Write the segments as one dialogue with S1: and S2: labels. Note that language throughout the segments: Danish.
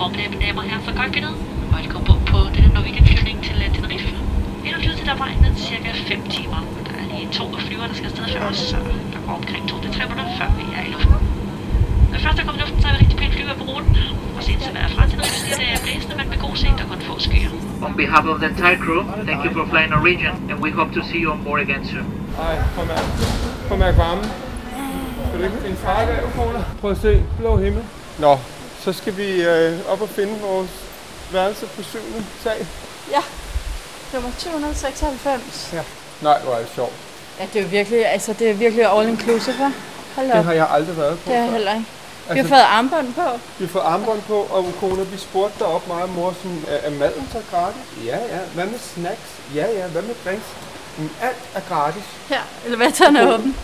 S1: Formiddag, mine damer og herrer fra Golfbindet. Og velkommen på, på denne Norwegian-flyvning til uh, Tenerife. Vi har flyvet til Danmark i cirka 5 timer. Der er lige to flyver, der skal afsted før os, så der går omkring 2-3 minutter, før vi er i luften. Når først er kommet i luften, så er vi rigtig pænt flyver på ruten. Og sen til vejret fra Tenerife siger, det er blæsende, men med god sigt og kun få skyer.
S2: On behalf of the entire crew, thank you for flying Norwegian, and we hope to see you on board again soon.
S3: Ej, prøv at mærke, prøv at mærke varmen. Skal du ikke en farve Kona? Prøv at se, blå himmel. Nå, så skal vi øh, op og finde vores værelse på syvende sal.
S4: Ja, nummer 296.
S3: Ja. Nej, hvor er det sjovt.
S4: Ja, det er jo virkelig, altså det er virkelig all inclusive, hva'? Hold
S3: Det
S4: op.
S3: har jeg aldrig været på
S4: Det er jeg heller ikke. Vi har
S3: Altså-
S4: fået armbånd på.
S3: Vi har fået armbånd på, og kone, vi spurgte derop meget, mor, sådan, er, er maden så gratis? Ja, ja. Hvad med snacks? Ja, ja. Hvad med drinks? Men alt er gratis.
S4: Her, elevatoren er åben.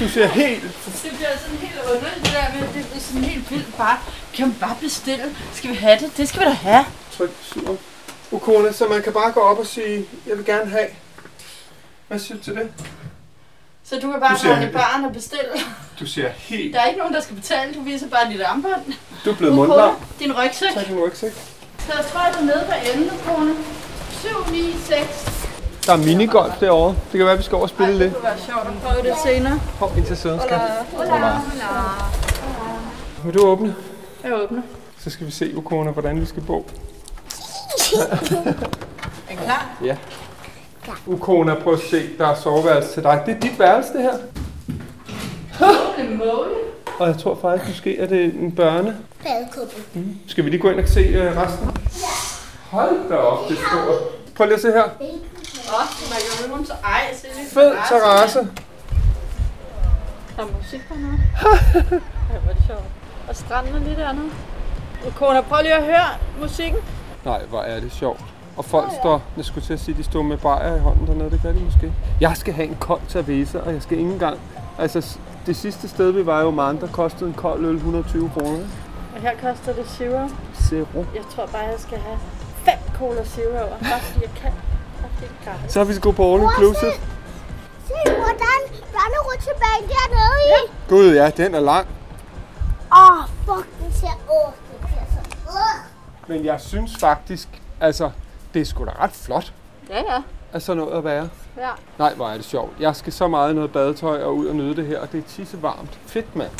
S3: Du ser helt...
S4: det bliver sådan helt underligt, det der med, det bliver sådan helt vildt bare. Kan man bare bestille? Skal vi have det? Det skal vi da have.
S3: Tryk sur. Ukone, så man kan bare gå op og sige, jeg vil gerne have. Hvad siger du til det?
S4: Så du kan bare
S3: Du
S4: rende i baren og bestille.
S3: Du ser helt...
S4: Der er ikke nogen, der skal betale. Du viser bare dit armbånd.
S3: Du er blevet mundlam.
S4: Din rygsæk.
S3: Tag din rygsæk.
S4: Så jeg tror, jeg er nede på enden, kone. 7, 9, 6.
S3: Der er minigolf derovre. Det kan være, vi skal over og spille
S4: Det
S3: lidt.
S4: kunne være sjovt at prøve det senere.
S3: Hov, ind til siden, skat.
S4: Hola, hola.
S3: Vil du åbne?
S4: Jeg åbner.
S3: Så skal vi se, Ukone, hvordan vi skal bo.
S4: Er I klar?
S3: Ja. Ukona, prøv at se, der er soveværelse til dig. Det er dit værelse, det her. Og jeg tror faktisk, måske er det en børne.
S5: Badekuppe.
S3: Mm. Skal vi lige gå ind og se uh, resten? Hold da op, det er stort. Prøv lige at se her.
S4: Åh, oh, god, ej, se lige.
S3: Fed terrasse.
S4: Der er musik hernede. Ej, hvor er det sjovt. Og stranden er lige dernede. Kona, prøv lige at høre musikken.
S3: Nej, hvor er det sjovt. Og folk står, jeg skulle til at sige, de står med bajer i hånden dernede, det gør de måske. Jeg skal have en kold cerveza, og jeg skal ikke engang... Altså, det sidste sted, vi var i Oman, der kostede en kold øl 120 kroner.
S4: Og her koster det zero.
S3: Zero.
S4: Jeg tror bare, jeg skal have fem cola zero. Bare fordi jeg kan. Er.
S3: Så har vi skal gå på all inclusive.
S5: Se, hvordan børnerutsjebanen dernede i.
S3: Gud, ja, den er lang.
S5: Åh, oh, fuck, den ser... Åh, oh, den ser så... Uh.
S3: Men jeg synes faktisk, altså, det er sgu da ret flot,
S4: Ja, ja.
S3: at sådan noget at være.
S4: Ja.
S3: Nej, hvor er det sjovt. Jeg skal så meget noget badetøj og ud og nyde det her, og det er tisse varmt. Fedt, mand.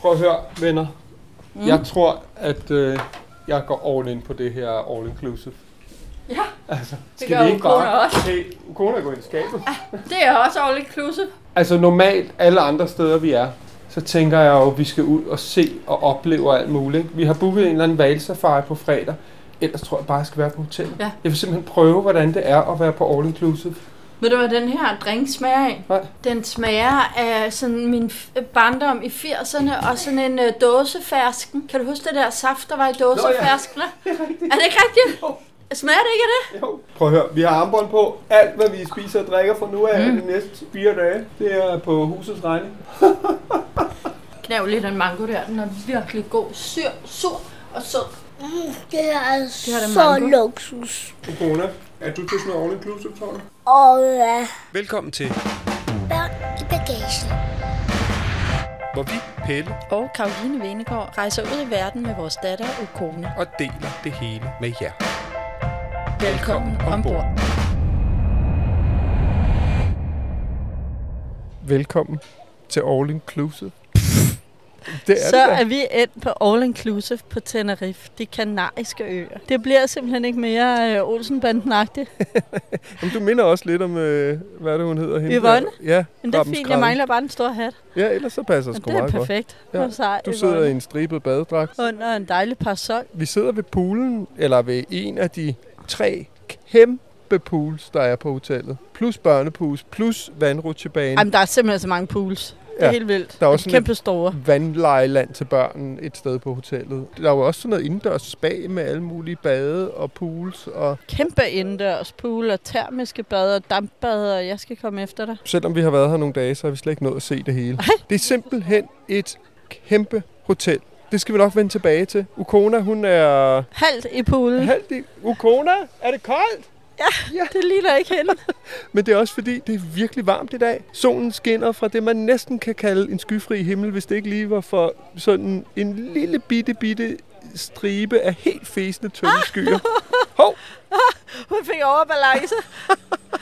S3: Prøv at høre, venner. Mm. Jeg tror, at øh, jeg går all in på det her all inclusive.
S4: Ja,
S3: Altså,
S4: Det
S3: skal
S4: gør
S3: vi ikke
S4: Ukona
S3: bare...
S4: også.
S3: Hey, Ukona går ind i skabet.
S4: det er også all inclusive.
S3: Altså normalt, alle andre steder vi er, så tænker jeg jo, at vi skal ud og se og opleve alt muligt. ikke? Vi har booket en eller anden valsafari på fredag. Ellers tror jeg bare, jeg skal være på hotel.
S4: Ja.
S3: Jeg vil simpelthen prøve, hvordan det er at være på all inclusive.
S4: Ved du, hvad den her drink smager af?
S3: Nej.
S4: Den smager af sådan min barndom i 80'erne og sådan en uh, dåsefersken. Kan du huske det der saft, der var i dåseferskene?
S3: Det er rigtigt.
S4: Er det ikke rigtigt?
S3: Jo.
S4: Smager det ikke af det?
S3: Jo. Prøv at høre, vi har armbånd på. Alt, hvad vi spiser og drikker fra nu af mm. de næste fire dage, det er på husets regning.
S4: Knav lidt en mango der. Den er virkelig god. Syr, sur og sød.
S5: Mm, det er
S4: er det
S5: så
S4: mango.
S5: luksus.
S3: Ukona, er du til sådan noget all inclusive, tror du?
S5: Og ja,
S6: Velkommen til,
S5: børn i bagagen.
S6: hvor vi, Pelle,
S4: Og Karoline Venegård rejser ud i verden med vores datter Ukona.
S6: og deler det hele med jer.
S4: Velkommen ombord.
S3: Velkommen til all inclusive. Det er
S4: Så
S3: det da.
S4: er vi endt på All Inclusive på Tenerife, de kanariske øer. Det bliver simpelthen ikke mere øh, Olsenbanden-agtigt.
S3: Jamen, du minder også lidt om, øh, hvad er det, hun hedder? Hende
S4: Yvonne?
S3: der? Ja,
S4: Men det er fint, jeg mangler bare den store hat.
S3: Ja, ellers så passer det sgu
S4: det er
S3: meget
S4: perfekt.
S3: Ja,
S4: Ja. Så
S3: godt. Du sidder i en stribet badedragt.
S4: Under en dejlig parasol.
S3: Vi sidder ved poolen, eller ved en af de tre kæmpe pools, der er på hotellet. Plus børnepools, plus vandrutsjebane.
S4: Jamen, der er simpelthen så mange pools. Det er
S3: Ja.
S4: helt vildt.
S3: Der er
S4: Og
S3: også
S4: kæmpe store.
S3: vandlejeland til børn et sted på hotellet. Der er jo også sådan noget indendørs spa med alle mulige bade og pools. Og
S4: Kæmpe indendørs pool og termiske bad og dampbad, og jeg skal komme efter dig.
S3: selvom vi har været her nogle dage, så har vi slet ikke nået at se det hele. Det er simpelthen et kæmpe hotel. Det skal vi nok vende tilbage til. Ukona, hun er
S4: Halvt i poolen.
S3: halvt i... Ukona, er det koldt?
S4: Det ligner ikke hende.
S3: Men det er også fordi, det er virkelig varmt i dag. Solen skinner fra det, man næsten kan kalde en skyfri himmel, hvis det ikke lige var for sådan en lille bitte, bitte stribe af helt fæsende tynde skyer. Hov,
S4: Hun fik overbalance.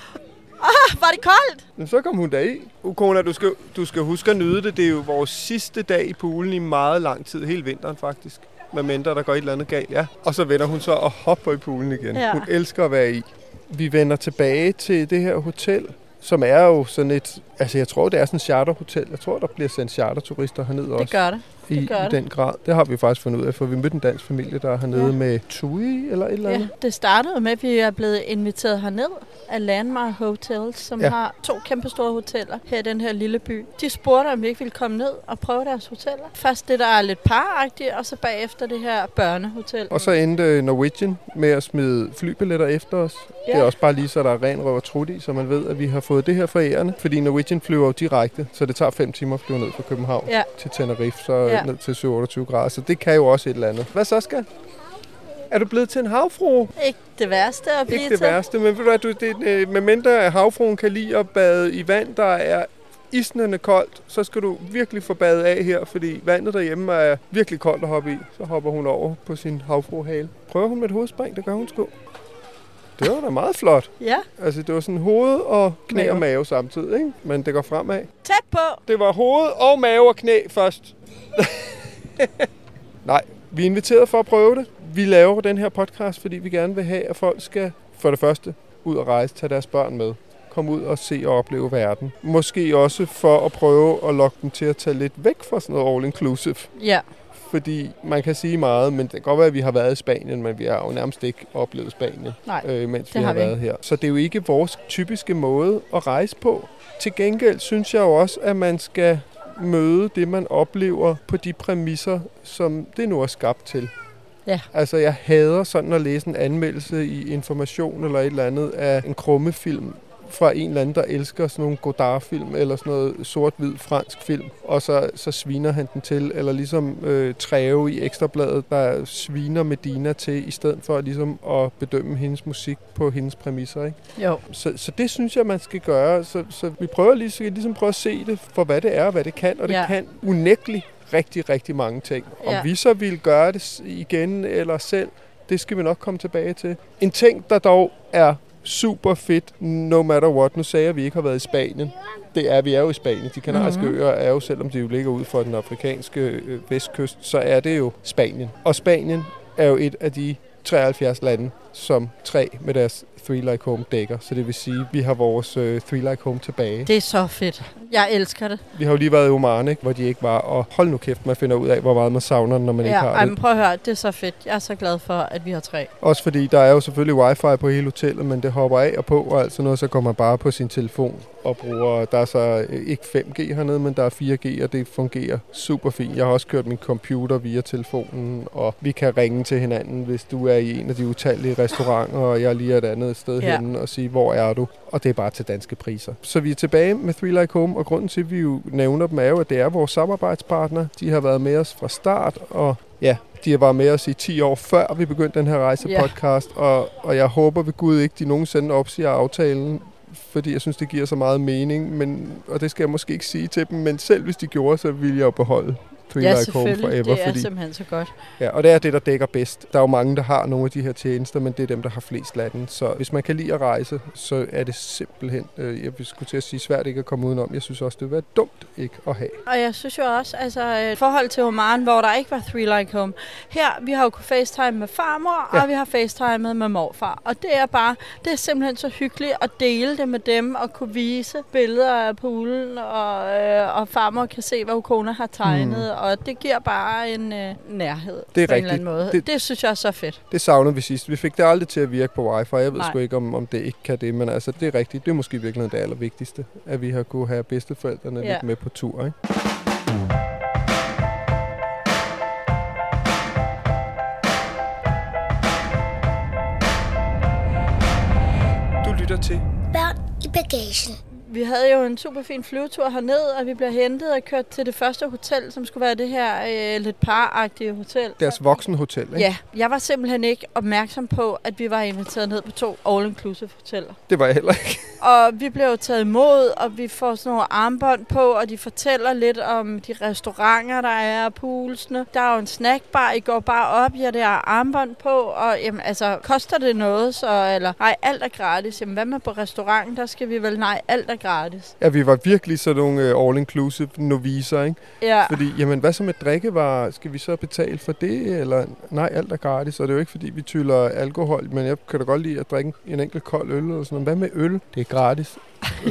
S4: ah, var det koldt?
S3: men så kom hun deri. Ukona, du skal, du skal huske at nyde det. Det er jo vores sidste dag i poolen i meget lang tid. Hele vinteren faktisk. Med mindre der går et eller andet galt, ja. Og så vender hun så og hopper i poolen igen.
S4: Ja.
S3: Hun elsker at være i. Vi vender tilbage til det her hotel, som er jo sådan et... Altså, jeg tror, det er sådan et charterhotel. Jeg tror, der bliver sendt charterturister herned også.
S4: Det gør det.
S3: I, i
S4: det.
S3: den grad. Det har vi faktisk fundet ud af, for vi mødte en dansk familie, der er hernede
S4: Ja.
S3: ja. med Tui eller et eller
S4: Ja,
S3: andet.
S4: det startede med, at vi er blevet inviteret herned af Landmark Hotels, som ja.
S3: Ja.
S4: har to kæmpe store hoteller her i den her lille by. De spurgte, om vi ikke ville komme ned og prøve deres hoteller. Først det, der er lidt paragtigt, og så bagefter det her børnehotel.
S3: Og så endte Norwegian med at smide flybilletter efter os. Ja. Det er
S4: Ja.
S3: også bare lige så, der er ren røv og trut i, så man ved, at vi har fået det her for ærende. Fordi Norwegian flyver jo direkte, så det tager 5 timer at flyve ned fra København
S4: Ja.
S3: til Tenerife, så
S4: Ja.
S3: Ja. ned til 27 grader. Så det kan jo også et eller andet. Hvad så, skal? Er du blevet til en havfrue?
S4: Ikke det værste at blive
S3: Ikke det
S4: til.
S3: værste, men ved du hvad, du, det, øh, med mindre havfruen kan lide at bade i vand, der er isnende koldt, så skal du virkelig få badet af her, fordi vandet derhjemme er virkelig koldt at hoppe i. Så hopper hun over på sin havfruehale. Prøver hun med et hovedspring? Det gør hun sgu. Det var da meget flot.
S4: Ja,
S3: Altså, det var sådan hoved og knæ
S4: Mave.
S3: og mave samtidig, ikke? Men det går fremad.
S4: tæt på.
S3: Det var hoved og mave og knæ først. Nej, vi er inviteret for at prøve det. Vi laver den her podcast, fordi vi gerne vil have, at folk skal for det første ud og rejse, tage deres børn med. Komme ud og se og opleve verden. Måske også for at prøve at lokke dem til at tage lidt væk fra sådan noget all-inclusive.
S4: Ja,
S3: Fordi man kan sige meget, men det kan godt være, at vi har været i Spanien, men vi har jo nærmest ikke oplevet Spanien,
S4: nej.
S3: øh, mens vi
S4: har
S3: har
S4: vi
S3: været her. Så det er jo ikke vores typiske måde at rejse på. Til gengæld synes jeg jo også, at man skal møde det, man oplever på de præmisser, som det nu er skabt til.
S4: Ja.
S3: Altså, jeg hader sådan at læse en anmeldelse i Information eller et eller andet af en krummefilm fra en eller anden, der elsker sådan nogle Godard-film eller sådan noget sort-hvid fransk film, og så, så sviner han den til, eller ligesom øh, Treve i Ekstrabladet, der sviner Medina til, i stedet for ligesom at bedømme hendes musik på hendes præmisser, ikke?
S4: Jo,
S3: Så, så det synes jeg, man skal gøre. Så, så vi prøver lige, skal ligesom prøve at se det for, hvad det er og hvad det kan. Og det
S4: Ja.
S3: kan unægteligt rigtig, rigtig mange ting. Om
S4: Ja.
S3: vi så vil gøre det igen eller selv, det skal vi nok komme tilbage til. En ting, der dog er super fedt, no matter what. Nu sagde jeg, at vi ikke har været i Spanien. Det er, vi er jo i Spanien. De kanariske
S4: Mhm.
S3: mm-hmm. øer er jo, selvom de jo ligger ud for den afrikanske øh, vestkyst, så er det jo Spanien. Og Spanien er jo et af de 73 lande, som tre med deres Three Like Home dækker. Så det vil sige, at vi har vores øh, Three Like Home tilbage.
S4: det er så fedt. Jeg elsker det.
S3: Vi har jo lige været i Oman, ikke? hvor de ikke var. Og hold nu kæft, man finder ud af, hvor meget man savner den, når man ikke
S4: Ja,
S3: har
S4: ej,
S3: det.
S4: men prøv at høre, det er så fedt. Jeg er så glad for, at vi har tre.
S3: Også fordi der er jo selvfølgelig wifi på hele hotellet, men det hopper af og på og alt sådan noget, så kommer man bare på sin telefon og bruger, der er så øh, ikke 5G hernede, men der er 4G, og det fungerer super fint. Jeg har også kørt min computer via telefonen, og vi kan ringe til hinanden, hvis du er i en af de utallige restauranter, og jeg lige er et andet sted
S4: Ja.
S3: henne, og sige, hvor er du? Og det er bare til danske priser. Så vi er tilbage med Three Like Home, og grunden til, at vi jo nævner dem, er jo, at det er vores samarbejdspartner. De har været med os fra start, og ja, de har været med os i 10 år før vi begyndte den her rejsepodcast, og, og jeg håber ved Gud ikke, de nogensinde opsiger aftalen, fordi jeg synes, det giver så meget mening, men, og det skal jeg måske ikke sige til dem, men selv hvis de gjorde, så ville jeg jo beholde Three
S4: Ja, selvfølgelig.
S3: Forever,
S4: Det er
S3: fordi
S4: simpelthen så godt.
S3: Ja, og det er det, der dækker bedst. Der er jo mange, der har nogle af de her tjenester, men det er dem, der har flest lande. Så hvis man kan lide at rejse, så er det simpelthen, øh, jeg skulle til at sige, svært ikke at komme udenom. Jeg synes også, det vil være dumt ikke at have.
S4: Og jeg synes jo også, altså i forhold til Oman, hvor der ikke var Three Like Home. Her, vi har jo kunnet facetime med farmor, ja. Og vi har facetimet med morfar. Og det er bare, det er simpelthen så hyggeligt at dele det med dem, og kunne vise billeder af poolen, og, øh, og farmor kan se, hvad kone har tegnet, mm. Og det giver bare en øh, nærhed
S3: Det er
S4: på en eller
S3: rigtigt.
S4: anden måde.
S3: Det-
S4: Det, det synes jeg er så fedt.
S3: Det savnede vi sidst. Vi fik det aldrig til at virke på wifi. Jeg ved
S4: Nej.
S3: sgu ikke, om, om det ikke kan det, men altså, det er rigtigt. Det er måske virkelig det allervigtigste, at vi har kunne have bedsteforældrene
S4: Ja.
S3: lidt med på tur. Ikke?
S6: Du lytter til
S5: Børn i bagagen.
S4: Vi havde jo en super fin flyvetur herned, og vi blev hentet og kørt til det første hotel, som skulle være det her øh, lidt paragtige hotel.
S3: Deres voksenhotel, ikke?
S4: Ja, jeg var simpelthen ikke opmærksom på, at vi var inviteret ned på to all-inclusive hoteller.
S3: Det var jeg heller ikke.
S4: Og vi blev jo taget imod, og vi får sådan nogle armbånd på, og de fortæller lidt om de restauranter, der er, og poolsene. Der er jo en snackbar, I går bare op, ja, der er armbånd på, og jamen, altså, koster det noget, så, eller, nej, alt er gratis. Jamen, hvad med på restauranten, der skal vi vel, nej, alt er gratis.
S3: Ja, vi var virkelig sådan nogle uh, all-inclusive noviser, ikke?
S4: Ja,
S3: Fordi, jamen, hvad så med drikkevarer? Skal vi så betale for det? Eller nej, alt er gratis. Og det er jo ikke, fordi vi tyller alkohol, men jeg kan da godt lide at drikke en enkelt kold øl eller sådan noget. Hvad med øl? Det er gratis.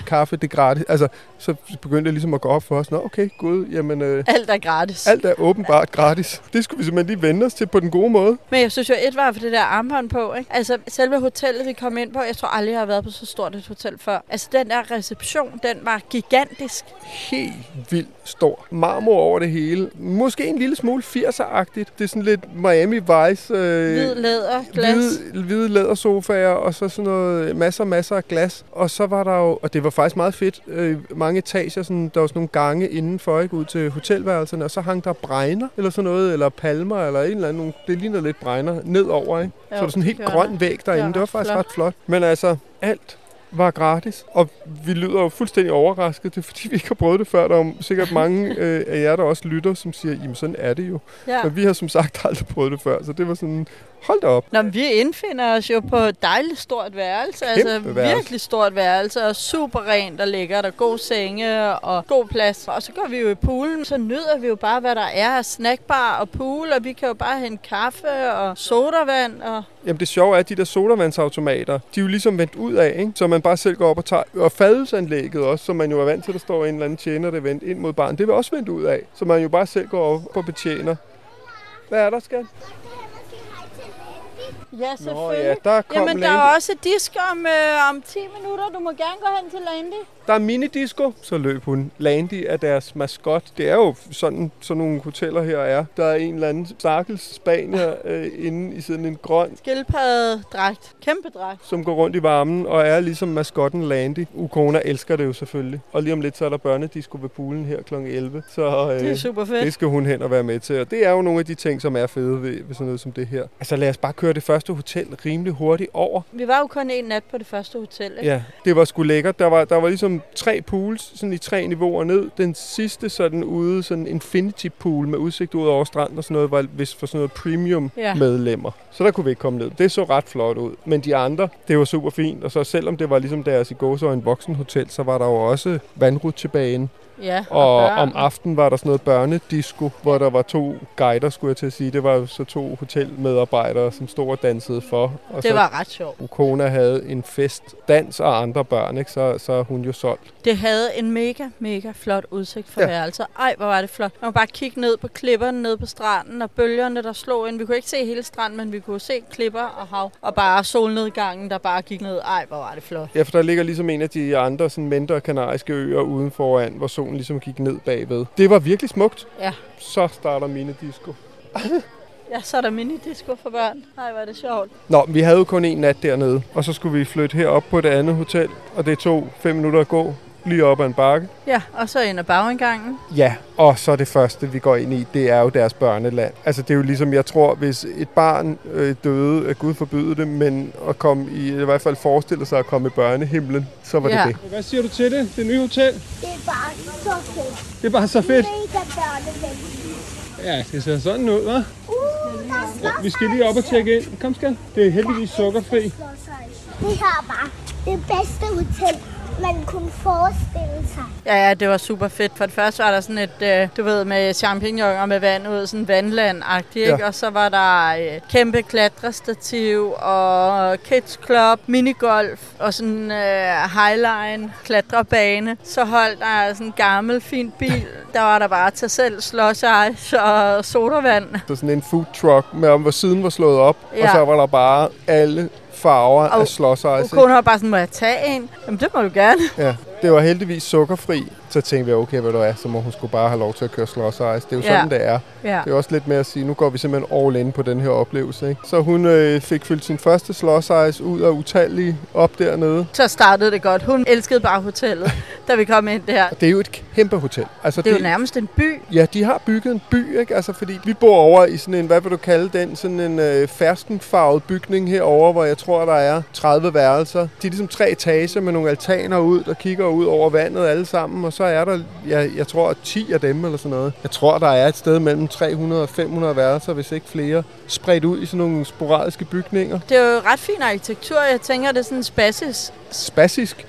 S3: Kaffe, det er gratis. Altså, så begyndte det ligesom at gå op for os. Nå, okay, gud, jamen, øh,
S4: alt er gratis.
S3: alt er åbenbart gratis. Det skulle vi simpelthen lige vende os til på den gode måde.
S4: Men jeg synes jo, et var for det der armbånd på, ikke? Altså, selve hotellet, vi kom ind på, jeg tror aldrig, jeg har været på så stort et hotel før. Altså, den der reception, den var gigantisk.
S3: Helt vildt stor. Marmor over det hele. Måske en lille smule 80'er-agtigt. Det er sådan lidt Miami Vice. Øh,
S4: Hvid læder, glas.
S3: Hvide, hvide lædersofaer, og så sådan noget, masser masser af glas. Og så var der jo, og det var faktisk meget fedt, øh, mange etager, sådan, der var sådan nogle gange indenfor, ikke, ud til hotelværelserne, og så hang der bregner, eller sådan noget, eller palmer, eller en eller anden, det ligner lidt bregner, nedover, ikke? Så
S4: Jo,
S3: var der sådan en helt
S4: det
S3: grøn væg derinde,
S4: var
S3: det var faktisk
S4: flot.
S3: ret flot. Men altså, alt var gratis, og vi lyder jo fuldstændig overrasket. Det er fordi, vi ikke har prøvet det før. Der er sikkert mange øh, af jer, der også lytter, som siger, jamen sådan er det jo.
S4: Ja.
S3: Men vi har som sagt aldrig prøvet det før, så det var sådan, hold da op.
S4: Nå, men vi indfinder os jo på et dejligt stort værelse. Altså
S3: Kæmpe værelse.
S4: virkelig stort værelse, og super rent og lækkert, og god senge og god plads. Og så går vi jo i poolen, så nyder vi jo bare, hvad der er af snackbar og pool, og vi kan jo bare hente kaffe og sodavand. Og
S3: Jamen det sjove er, at de der sodavandsautomater, de er jo ligesom vendt ud af, ikke? så man bare selv går op og tager. Og fadelsanlægget også, som man jo er vant til, der står en eller anden tjener, der er vendt ind mod barn, det vil også vendt ud af, så man jo bare selv går op og betjener. Hvad er der, skat? Beep.
S4: Ja, selvfølgelig.
S3: ja, der kom
S4: Jamen, der er også disk om, øh, om 10 minutter. Du må gerne gå hen til Landy.
S3: Der er minidisco, så løb hun. Landy er deres maskot. Det er jo sådan, sådan nogle hoteller her er. Der er en eller anden stakkels spanier øh, inde i sådan en grøn
S4: Skildpaddedragt. Kæmpe dragt.
S3: som går rundt i varmen og er ligesom maskotten Landy. Ukona elsker det jo selvfølgelig. Og lige om lidt, så er der børnedisco ved poolen her kl. 11. Så øh,
S4: Det er super fedt.
S3: det skal hun hen og være med til. Og det er jo nogle af de ting, som er fede ved, ved sådan noget som det her. Altså lad os bare køre det første hotel rimelig hurtigt over.
S4: Vi var jo kun en nat på det første hotel, ikke?
S3: Ja, det var sgu lækkert. Der var, der var ligesom tre pools, sådan i tre niveauer ned. Den sidste sådan ude, sådan infinity pool med udsigt ud over stranden og sådan noget, var vist for sådan noget premium
S4: Ja.
S3: medlemmer. Så der kunne vi ikke komme ned. Det så ret flot ud. Men de andre, det var super fint. Og så selvom det var ligesom deres i gåsøjne voksenhotel, så var der jo også vandrutsjebanen.
S4: Ja,
S3: Og
S4: børn.
S3: om aftenen var der sådan noget børnedisco, hvor der var to guider, skulle jeg til at sige. Det var jo så to hotelmedarbejdere, som stod og dansede for. Og
S4: Det
S3: så
S4: var ret sjovt.
S3: Ukona havde en fest, dans og andre børn, ikke? Så, så er hun jo solgt.
S4: Det havde en mega, mega flot udsigt for
S3: Ja.
S4: værelser. Ej, hvor var det flot. Man kunne bare kigge ned på klipperne nede på stranden, og bølgerne, der slog ind. Vi kunne ikke se hele stranden, men vi kunne se klipper og hav. Og bare solnedgangen, der bare gik ned. Ej, hvor var det flot.
S3: Ja, for der ligger ligesom en af de andre sådan mindre kanariske øer uden foran, hvor solen ligesom gik ned bagved. Det var virkelig smukt.
S4: Ja.
S3: Så starter mine disco.
S4: Ja, så er der minidisco for børn. Ej, hvor er det sjovt.
S3: Nå, vi havde jo kun en nat dernede, og så skulle vi flytte herop på det andet hotel, og det tog fem minutter at gå lige op ad en bakke.
S4: Ja, og så ind ad bagindgangen.
S3: Ja, og så det første, vi går ind i, det er jo deres børneland. Altså det er jo ligesom, jeg tror, hvis et barn øh, døde, at Gud forbyde det, men at komme i, i hvert fald forestille sig at komme i børnehimlen, så var
S4: Ja.
S3: det det. Hvad siger du til det, det nye hotel?
S5: Det er bare så fedt.
S3: Det er bare så fedt.
S5: Mega børnevenligt.
S3: Ja, det ser sådan ud, hva'?
S5: Uh, slås.
S3: Vi skal lige op og tjekke ind. Kom, skal. Det er heldigvis sukkerfri.
S5: Det her er bare det bedste hotel man kunne forestille sig.
S4: Ja, ja, det var super fedt. For det første var der sådan et, øh, du ved, med champignoner med vand ud, sådan vandland-agtigt,
S3: Ja.
S4: ikke? Og så var der øh, kæmpe klatrestativ og kids club, minigolf og sådan øh, highline klatrebane. Så holdt der sådan en gammel, fin bil. Der var der bare til selv slush ice og sodavand.
S3: Så sådan en food truck, med om hvor siden var slået op, ja. og så var der bare alle farver
S4: Og
S3: af slåsejse.
S4: Hun var bare sådan, må jeg tage en? Jamen, det må du gerne.
S3: Ja, det var heldigvis sukkerfri. Så tænkte vi, okay, hvad du er, så må hun skulle bare have lov til at køre slåsejse. Det er jo
S4: Ja.
S3: sådan, det er.
S4: Ja.
S3: Det er også lidt med at sige, nu går vi simpelthen all in på den her oplevelse. Ikke? Så hun øh, fik fyldt sin første slåsejse ud af utallige op dernede.
S4: Så startede det godt. Hun elskede bare hotellet, da vi kom ind der.
S3: Og det er jo et kæmpe hotel. Altså,
S4: Det er jo nærmest en by.
S3: Ja, de har bygget en by, ikke? Altså, fordi vi bor over i sådan en, hvad vil du kalde den, sådan en øh, ferskenfarvet bygning herover, hvor jeg tror, der er 30 værelser. De er ligesom tre etager med nogle altaner ud, der kigger ud over vandet alle sammen, og så er der, ja, jeg tror, 10 af dem eller sådan noget. Jeg tror, der er et sted mellem 300 og 500 værelser, hvis ikke flere, spredt ud i sådan nogle sporadiske bygninger.
S4: Det er jo ret fin arkitektur. Jeg tænker, det er sådan spasis.
S3: Spasisk.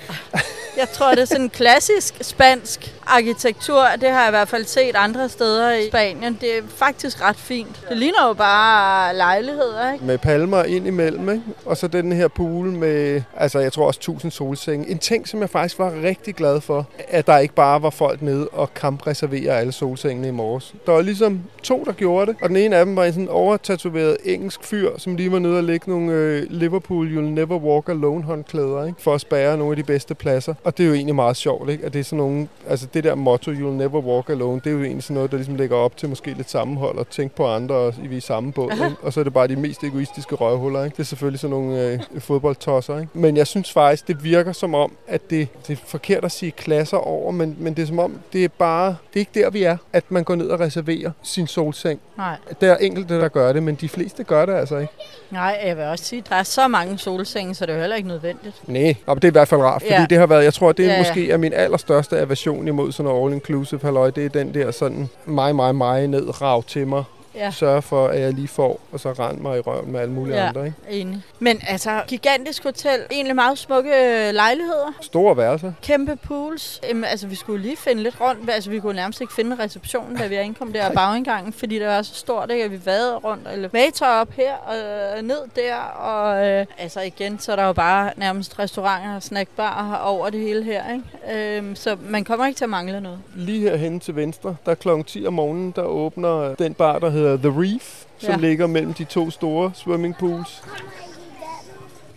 S4: Jeg tror, det er sådan klassisk spansk arkitektur. Det har jeg i hvert fald set andre steder i Spanien. Det er faktisk ret fint. Det ligner jo bare lejligheder, ikke?
S3: med palmer ind imellem, ikke? og så den her pool med, altså jeg tror også 1000 solsenge. En ting, som jeg faktisk var rigtig glad for, at der ikke bare var folk nede og kampreservere alle solsengene i morges. Der var ligesom to, der gjorde det, og den ene af dem var en sådan overtatoveret engelsk fyr, som lige var nede og lægge nogle øh, Liverpool You'll Never Walk Alone håndklæder, ikke? for at spære nogle af de bedste pladser. Og det er jo egentlig meget sjovt, ikke? at det er sådan nogle, altså det der motto You'll Never Walk Alone, det er jo egentlig sådan noget, der ligesom lægger op til måske lidt sammenhold og tænke på andre, og vi er i samme båd. Ikke? Og så er det bare de mest egoistiske røvhuller. Ikke? Det er selvfølgelig sådan nogle øh, fodboldtosser. Ikke? Men jeg synes faktisk, det virker som om, at det, det er forkert at sige klasser over, men, men det er som om, det er bare, det er ikke der, vi er, at man går ned og reserverer sin solseng.
S4: Nej.
S3: Der er enkelte, der gør det, men de fleste gør det altså ikke.
S4: Nej, jeg vil også sige, der er så mange solsenge, så det er heller ikke nødvendigt.
S3: Nej, og det er i hvert fald rart, fordi
S4: Ja.
S3: det har været, jeg tror, det er
S4: Ja, ja.
S3: måske er min allerstørste aversion imod sådan noget all-inclusive halløj. Det er den der sådan mig, mig, mig ned, rav til mig.
S4: Ja.
S3: Sørge for, at jeg lige får, og så rend mig i røven med alle mulige
S4: Ja.
S3: andre. Ikke?
S4: Enig. Men altså, gigantisk hotel. Egentlig meget smukke øh, lejligheder.
S3: Store værelser.
S4: Kæmpe pools. Jamen, altså, vi skulle lige finde lidt rundt. Altså, vi kunne nærmest ikke finde receptionen, da vi ankom der af bagindgangen, fordi det var så stort, ikke? at vi vadede rundt. Elevator op her og øh, ned der. Og øh, altså igen, så er der jo bare nærmest restauranter og snackbarer over det hele her. Ikke? Øhm, så man kommer ikke til at mangle noget.
S3: Lige herhen til venstre, der kl. 10 om morgenen, der åbner den bar, der hedder The Reef, som
S4: Ja.
S3: ligger mellem de to store swimmingpools.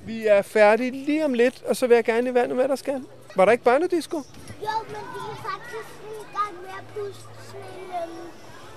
S3: Vi er færdige lige om lidt, og så vil jeg gerne i vandet med dig, skal. Var der ikke børnedisco?
S5: Jo, men vi er faktisk i gang med at puste sådan en øhm,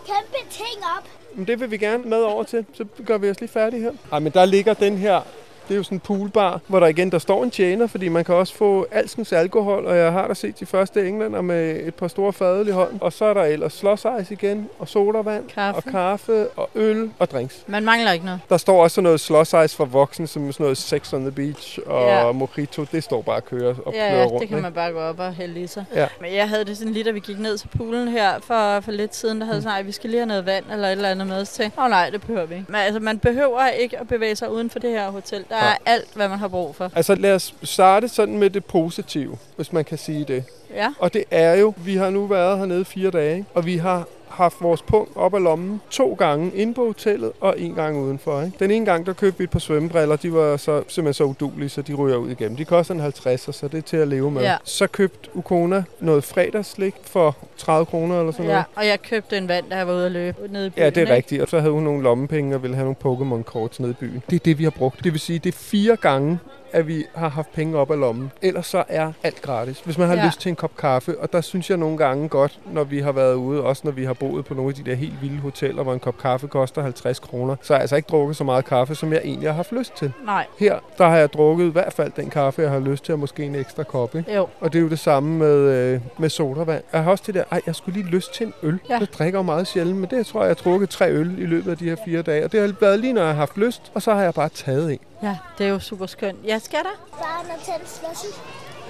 S5: kæmpe ting op.
S3: Men det vil vi gerne med over til. Så gør vi os lige færdige her. Ej, men der ligger den her det er jo sådan en poolbar, hvor der igen der står en tjener, fordi man kan også få alskens alkohol, og jeg har da set de første englænder med et par store fadøl i hånden. Og så er der ellers slåsejs igen, og sodavand,
S4: Kaffe.
S3: og kaffe, og øl, og drinks.
S4: Man mangler ikke noget.
S3: Der står også sådan noget slåsejs for voksne, som sådan noget Sex on the Beach og
S4: Ja.
S3: Mojito. Det står bare og kører og
S4: Ja, ja,
S3: rundt.
S4: det kan
S3: ikke?
S4: man bare gå op og hælde i sig.
S3: Ja.
S4: Men jeg havde det sådan lige, da vi gik ned til poolen her for, for lidt siden, der havde mm. sådan, "Ej, vi skal lige have noget vand eller et eller andet med os til. Åh oh, nej, det behøver vi ikke. Men altså, man behøver ikke at bevæge sig uden for det her hotel. Der er
S3: Nej.
S4: alt, hvad man har brug for.
S3: Altså lad os starte sådan med det positive, hvis man kan sige det.
S4: Ja.
S3: Og det er jo, vi har nu været hernede fire dage, og vi har haft vores punkt op af lommen to gange inde på hotellet og en gang udenfor. Ikke? Den ene gang, der købte vi et par svømmebriller, de var så, simpelthen så udulige, så de ryger ud igennem. De koster en 50, så det er til at leve med.
S4: Ja.
S3: Så købte Ukona noget fredagsslik for 30 kroner eller sådan
S4: Ja,
S3: noget.
S4: og jeg købte en vand, da jeg var ude at løbe nede i byen.
S3: Ja, det er
S4: ikke?
S3: rigtigt. Og så havde hun nogle lommepenge og ville have nogle Pokémon-kort nede i byen. Det er det, vi har brugt. Det vil sige, det er fire gange, at vi har haft penge op af lommen. Ellers så er alt gratis. Hvis man har
S4: Ja.
S3: lyst til en kop kaffe, og der synes jeg nogle gange godt, når vi har været ude, også når vi har boet på nogle af de der helt vilde hoteller, hvor en kop kaffe koster 50 kroner, så har jeg altså ikke drukket så meget kaffe, som jeg egentlig har haft lyst til.
S4: Nej,
S3: Her, der har jeg drukket i hvert fald den kaffe, jeg har lyst til, og måske en ekstra kop. Ikke?
S4: jo.
S3: Og det er jo det samme med, øh, med sodavand. Jeg har også det der, ej, jeg skulle lige lyst til en øl.
S4: Ja.
S3: Jeg drikker jo meget sjældent, men det jeg tror jeg, jeg har drukket tre øl i løbet af de her fire dage. Og det har været lige, når jeg har haft lyst, og så har jeg bare taget en.
S4: Ja, det er jo super skønt. Ja, skal der?
S5: Er noget til slushy.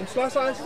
S3: En slåsejs?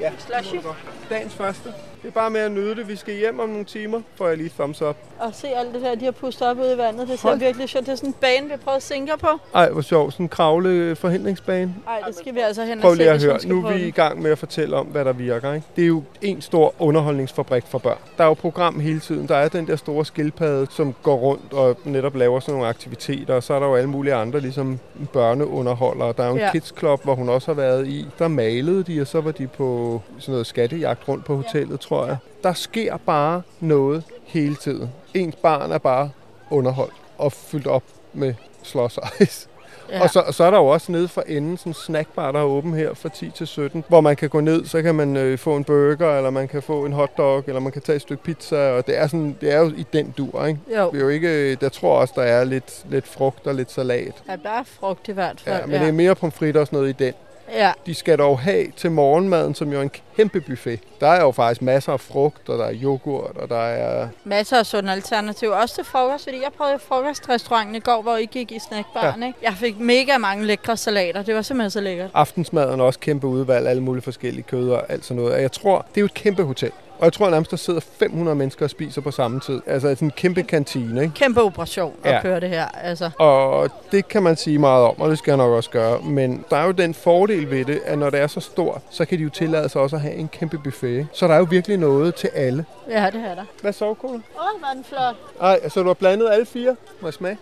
S5: Ja.
S3: Ja,
S4: Slushy?
S3: Dagens første. Det er bare med at nyde det. Vi skal hjem om nogle timer, får jeg lige thumbs up.
S4: Og se alt det der, de har pustet op ude i vandet. Det ser
S3: Hold.
S4: virkelig sjovt. Det er sådan en bane, vi prøver at sænke på.
S3: Ej, hvor sjovt. Sådan en kravle forhindringsbane.
S4: Ej, det skal vi altså hen
S3: Prøv
S4: og se,
S3: lige at
S4: hun
S3: høre. Nu er vi i gang med at fortælle om, hvad der virker. Ikke? Det er jo en stor underholdningsfabrik for børn. Der er jo program hele tiden. Der er den der store skildpadde, som går rundt og netop laver sådan nogle aktiviteter. Og så er der jo alle mulige andre, ligesom børneunderholdere. Der er jo en
S4: Ja.
S3: kids club, hvor hun også har været i. Der malede de, og så var de på sådan noget skattejagt rundt på hotellet, tror jeg. Der sker bare noget hele tiden. Ens barn er bare underholdt og fyldt op med slås ice. Ja. Og så, så er der jo også nede for enden sådan en snackbar, der er åben her fra 10 til 17, hvor man kan gå ned, så kan man øh, få en burger, eller man kan få en hotdog, eller man kan tage et stykke pizza, og det er, sådan, det er jo i den dur, ikke?
S4: Jo,
S3: Det er jo ikke, der tror også, der er lidt, lidt frugt og lidt salat.
S4: ja, der er frugt i hvert fald.
S3: Ja, men det er mere pomfrit og sådan noget i den.
S4: Ja.
S3: De skal dog have til morgenmaden, som jo er en kæmpe buffet. Der er jo faktisk masser af frugt, og der er yoghurt, og der er...
S4: masser af sunde alternativer. Også til frokost, fordi jeg prøvede frokostrestauranten i går, hvor I gik i snackbaren. Ja. Ikke? Jeg fik mega mange lækre salater. Det var simpelthen så lækkert.
S3: Aftensmaden er også kæmpe udvalg, alle mulige forskellige kød og alt sådan noget. Og jeg tror, det er jo et kæmpe hotel. Og jeg tror nærmest, der sidder 500 mennesker og spiser på samme tid. Altså sådan en kæmpe kantine, ikke?
S4: Kæmpe operation at
S3: Ja.
S4: køre det her. Altså.
S3: Og det kan man sige meget om, og det skal jeg nok også gøre. Men der er jo den fordel ved det, at når det er så stort, så kan de jo tillade sig også at have en kæmpe buffet. Så der er jo virkelig noget til alle.
S4: Ja, det er der.
S3: Hvad så, Kone?
S4: Åh, er den flot.
S3: Ej, så du har blandet alle fire? Må jeg smage?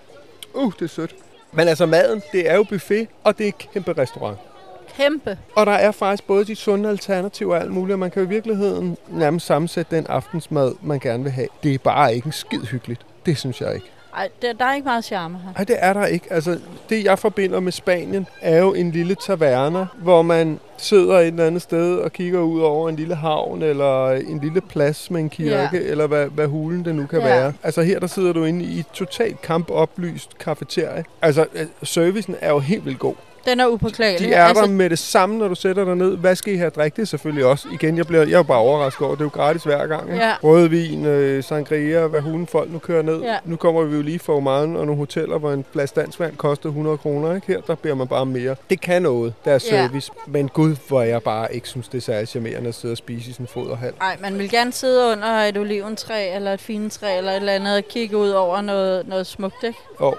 S3: Uh, det er sødt. Men altså maden, det er jo buffet, og det er en kæmpe restaurant.
S4: Kæmpe.
S3: Og der er faktisk både de sunde alternativer og alt muligt, og man kan i virkeligheden nærmest sammensætte den aftensmad, man gerne vil have. Det er bare ikke en skid hyggeligt. Det synes jeg ikke.
S4: Ej, der, der er ikke meget charme her.
S3: Nej, det er der ikke. Altså, det jeg forbinder med Spanien, er jo en lille taverna, hvor man sidder et eller andet sted og kigger ud over en lille havn, eller en lille plads med en kirke,
S4: Ja.
S3: eller hvad, hvad hulen det nu kan
S4: Ja.
S3: være. Altså her, der sidder du inde i et totalt kampoplyst kafeterie. Altså, øh, servicen er jo helt vildt god.
S4: Den er upåklagelig.
S3: De er
S4: altså,
S3: der med det samme, når du sætter dig ned. Hvad skal I have drikke? Det selvfølgelig også. Igen, jeg, bliver, jeg er bare overrasket over, det er jo gratis hver gang. Ikke?
S4: Ja.
S3: Rødvin, øh, sangria, hvad hulen folk nu kører ned.
S4: Ja.
S3: Nu kommer vi jo lige fra Oman og nogle hoteller, hvor en flaske dansk vand koster 100 kroner. Ikke? Her der beder man bare mere. Det kan noget, der er
S4: Ja.
S3: service. Men gud, hvor jeg bare ikke synes, det er særlig charmerende at sidde og spise i sådan en foderhal.
S4: Ej, man vil gerne sidde under et oliventræ, eller et fint træ, eller et eller andet, og kigge ud over noget, noget smukt, ikke?
S3: Og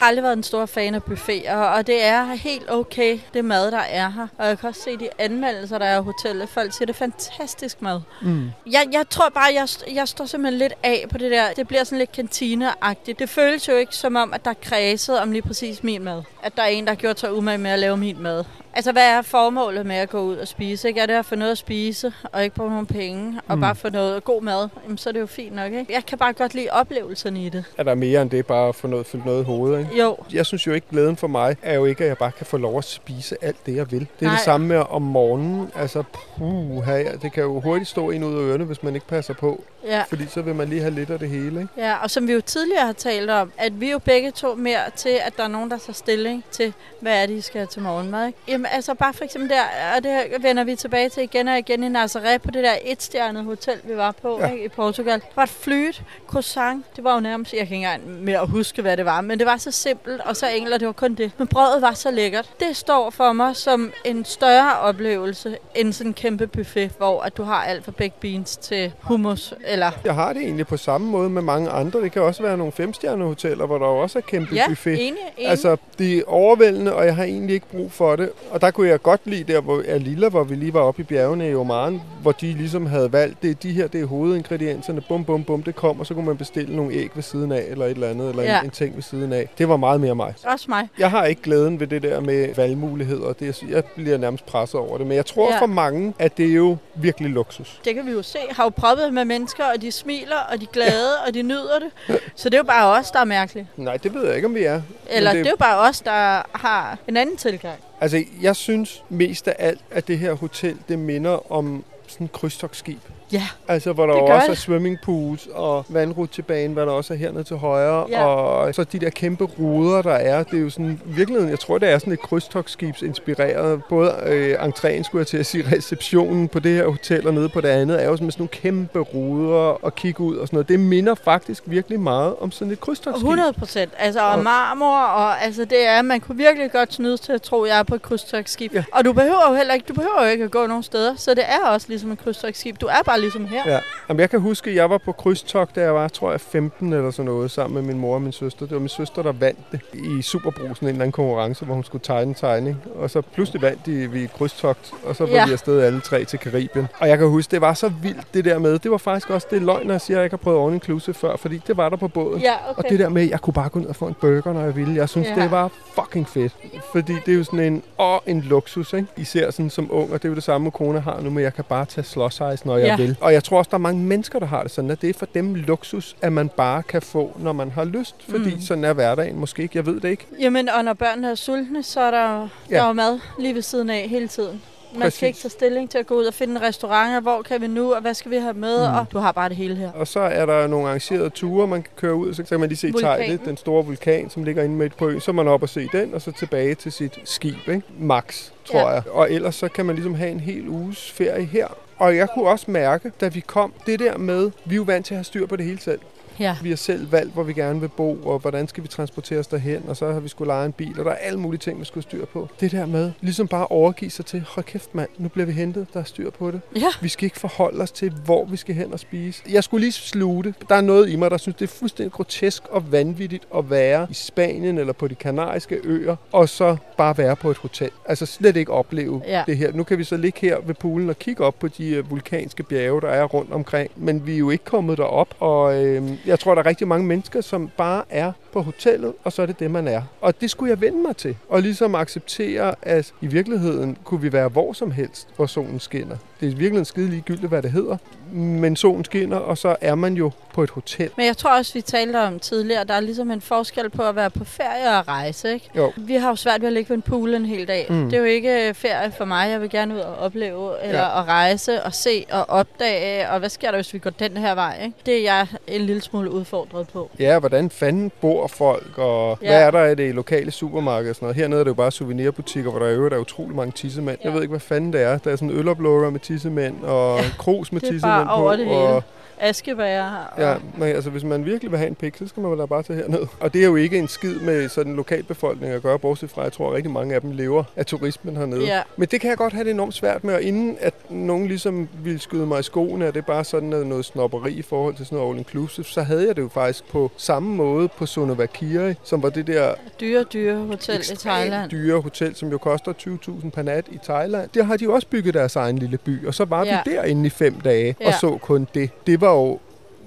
S4: Jeg har aldrig været en stor fan af buffeter, og det er helt okay, det mad, der er her. Og jeg kan også se de anmeldelser, der er af hotellet. Folk siger, det er fantastisk mad.
S3: mm.
S4: Jeg, jeg tror bare, jeg, jeg står simpelthen lidt af på det der. Det bliver sådan lidt kantineagtigt. Det føles jo ikke som om, at der er kredset om lige præcis min mad. At der er en, der har gjort sig umage med at lave min mad. Altså, hvad er formålet med at gå ud og spise? Ikke? Er det at få noget at spise, og ikke bruge nogle penge, og
S3: Mm.
S4: bare få noget god mad? Jamen, så er det jo fint nok, ikke? Jeg kan bare godt lide oplevelserne i det.
S3: er der mere end det bare at få noget, fyldt noget i hovedet, ikke?
S4: Jo,
S3: Jeg synes jo ikke, glæden for mig er jo ikke, at jeg bare kan få lov at spise alt det, jeg vil. Det er
S4: Nej.
S3: det samme med om morgenen. Altså, puh, det kan jo hurtigt stå ind ud af ørerne, hvis man ikke passer på.
S4: Ja.
S3: Fordi så vil man lige have lidt af det hele, ikke?
S4: Ja, og som vi jo tidligere har talt om, at vi jo begge to mere til, at der er nogen, der tager stilling til, hvad er det, I skal have til morgenmad. Ikke? Jamen altså bare for eksempel der, og det her vender vi tilbage til igen og igen i Nazaré på det der etstjernede hotel, vi var på
S7: Ja.
S4: ikke, i Portugal. Det var et flyt, croissant, det var jo nærmest, jeg kan ikke engang med at huske, hvad det var, men det var så simpelt og så enkelt, og det var kun det. Men brødet var så lækkert. Det står for mig som en større oplevelse end sådan en kæmpe buffet, hvor at du har alt fra baked beans til hummus, eller
S3: Jeg har det egentlig på samme måde med mange andre. Det kan også være nogle femstjernede hoteller, hvor der også er kæmpe
S4: ja,
S3: buffet.
S4: enig, enig.
S3: Altså, det er overvældende, og jeg har egentlig ikke brug for det. Og der kunne jeg godt lide der, hvor er lille, hvor vi lige var oppe i bjergene i Oman, hvor de ligesom havde valgt, det er de her, det er hovedingredienserne, bum, bum, bum, det kom, og så kunne man bestille nogle æg ved siden af, eller et eller andet, eller
S4: Ja.
S3: en, en ting ved siden af. Det var meget mere mig.
S4: også mig.
S3: Jeg har ikke glæden ved det der med valgmuligheder. Det, jeg bliver nærmest presset over det. Men jeg tror
S4: Ja.
S3: for mange, at det er jo virkelig luksus.
S4: Det kan vi jo se. Har jo proppet med mennesker, og de smiler, og de er glade, og de nyder det. Så det er jo bare os, der er mærkelige.
S3: Nej, det ved jeg ikke, om vi er.
S4: Eller det... det er jo bare os, der har en anden tilgang.
S3: Altså, jeg synes mest af alt, at det her hotel, det minder om sådan et krydstogsskib.
S4: Ja.
S3: Altså, hvor der
S4: Det
S3: også er
S4: det.
S3: swimmingpools og vandrutsjebane, hvad der også er hernede til højre.
S4: Ja.
S3: Og så de der kæmpe ruder, der er. Det er jo sådan, virkeligheden, jeg tror, det er sådan et krydstogsskibs inspireret. Både øh, entréen, skulle jeg til at sige, receptionen på det her hotel og nede på det andet, er jo sådan med sådan nogle kæmpe ruder og kigge ud og sådan noget. Det minder faktisk virkelig meget om sådan et krydstogsskib.
S4: 100 procent. Altså, og
S3: Og-
S4: marmor, og altså, det er, man kunne virkelig godt snyde til at tro, at jeg er på et krydstogsskib.
S3: Ja.
S4: Og du behøver jo heller ikke, du behøver jo ikke at gå nogen steder, så det er også ligesom et krydstogsskib. Du er bare ligesom her.
S3: Ja. Jamen, jeg kan huske, at jeg var på krydstogt, da jeg var, tror jeg, 15 eller sådan noget, sammen med min mor og min søster. Det var min søster, der vandt det i Superbrusen, en eller anden konkurrence, hvor hun skulle tegne en tegning. Og så pludselig vandt de vi et krydstogt, og så var
S4: Ja.
S3: vi afsted alle tre til Karibien. Og jeg kan huske, det var så vildt det der med. Det var faktisk også det løgn, når jeg siger, at jeg ikke har prøvet all inclusive før, fordi det var der på båden.
S4: Ja,
S3: Og
S4: okay.
S3: det der med, at jeg kunne bare gå ned og få en burger, når jeg ville. Jeg synes,
S4: Ja.
S3: det var fucking fedt. Fordi det er jo sådan en, åh, en luksus, ikke? Især sådan som ung, og det er jo det samme, kone har nu, men jeg kan bare tage ice, når jeg
S4: Ja.
S3: vil. Og jeg tror også, der er mange mennesker, der har det sådan, at det er for dem luksus, at man bare kan få, når man har lyst. Fordi
S4: Mm.
S3: sådan er hverdagen måske ikke. Jeg ved det ikke.
S4: Jamen, og når børnene er sultne, så er der, ja. Der er mad lige ved siden af hele tiden. Man
S3: Præcis.
S4: skal ikke tage stilling til at gå ud og finde en restaurant, og hvor kan vi nu, og hvad skal vi have med, mm. og du har bare det hele her.
S3: Og så er der nogle arrangerede ture, man kan køre ud, så kan man lige se. Tejle, den store vulkan, som ligger inde midt på øen. Så man op og se den, og så tilbage til sit skib, ikke? Max, tror
S4: Ja.
S3: jeg. Og ellers så kan man ligesom have en hel uges ferie her. Og jeg kunne også mærke, da vi kom, det der med, vi er jo vant til at have styr på det hele selv.
S4: Ja.
S3: Vi har selv valgt, hvor vi gerne vil bo, og hvordan skal vi transportere os derhen, og så har vi skulle lege en bil, og der er alle mulige ting, vi skulle styr på. Det der med, ligesom bare overgive sig til, hold kæft mand, nu bliver vi hentet, der er styr på det.
S4: Ja.
S3: Vi skal ikke forholde os til, hvor vi skal hen og spise. Jeg skulle lige sluge det. Der er noget i mig, der synes, det er fuldstændig grotesk og vanvittigt at være i Spanien eller på de kanariske øer, og så bare være på et hotel. Altså slet ikke opleve
S4: Ja.
S3: det her. Nu kan vi så ligge her ved poolen og kigge op på de øh, vulkanske bjerge, der er rundt omkring, men vi er jo ikke kommet derop, og øh, jeg tror, der er rigtig mange mennesker, som bare er på hotellet, og så er det det, man er. Og det skulle jeg vende mig til, og ligesom acceptere, at i virkeligheden kunne vi være hvor som helst, hvor solen skinner. Det er i virkeligheden skide ligegyldigt, hvad det hedder, men solen skinner, og så er man jo på et hotel.
S4: Men jeg tror også, vi talte om tidligere, der er ligesom en forskel på at være på ferie og rejse. Ikke?
S3: Jo.
S4: Vi har jo svært ved at ligge ved en pool en hel dag.
S3: Mm.
S4: Det er jo ikke øh, ferie for mig. Jeg vil gerne ud og opleve, eller
S3: Ja.
S4: at rejse og se og opdage, og hvad sker der, hvis vi går den her vej? Ikke? Det er jeg en lille smule udfordret på.
S3: Ja, hvordan fanden bor folk, og ja. Hvad er der i det lokale supermarked og sådan noget. Hernede er det jo bare souvenirbutikker, hvor der i øvrigt er utrolig mange tissemænd. Ja. Jeg ved ikke, hvad fanden det er. Der er sådan øloplukker med tissemænd, og krus med
S4: over
S3: på. og
S4: Askebær og
S3: Ja, men altså hvis man virkelig vil have en pik, så skal man vel da bare tage herned. Og det er jo ikke en skid med sådan lokalbefolkning at gøre, bortset fra, at jeg tror, at rigtig mange af dem lever af turismen hernede.
S4: Ja.
S3: Men det kan jeg godt have det enormt svært med, og inden at nogen ligesom ville skyde mig i skoene, at det er bare sådan noget, noget snopperi i forhold til sådan noget all-inclusive, så havde jeg det jo faktisk på samme måde på Sonavakiri, som var det der
S4: dyre, dyre hotel i Thailand.
S3: dyre hotel, som jo koster 20.000 per nat i Thailand. Der har de jo også bygget deres egen lille by, og så var
S4: Ja.
S3: vi derinde i fem dage og
S4: Ja.
S3: så kun det. Det var jo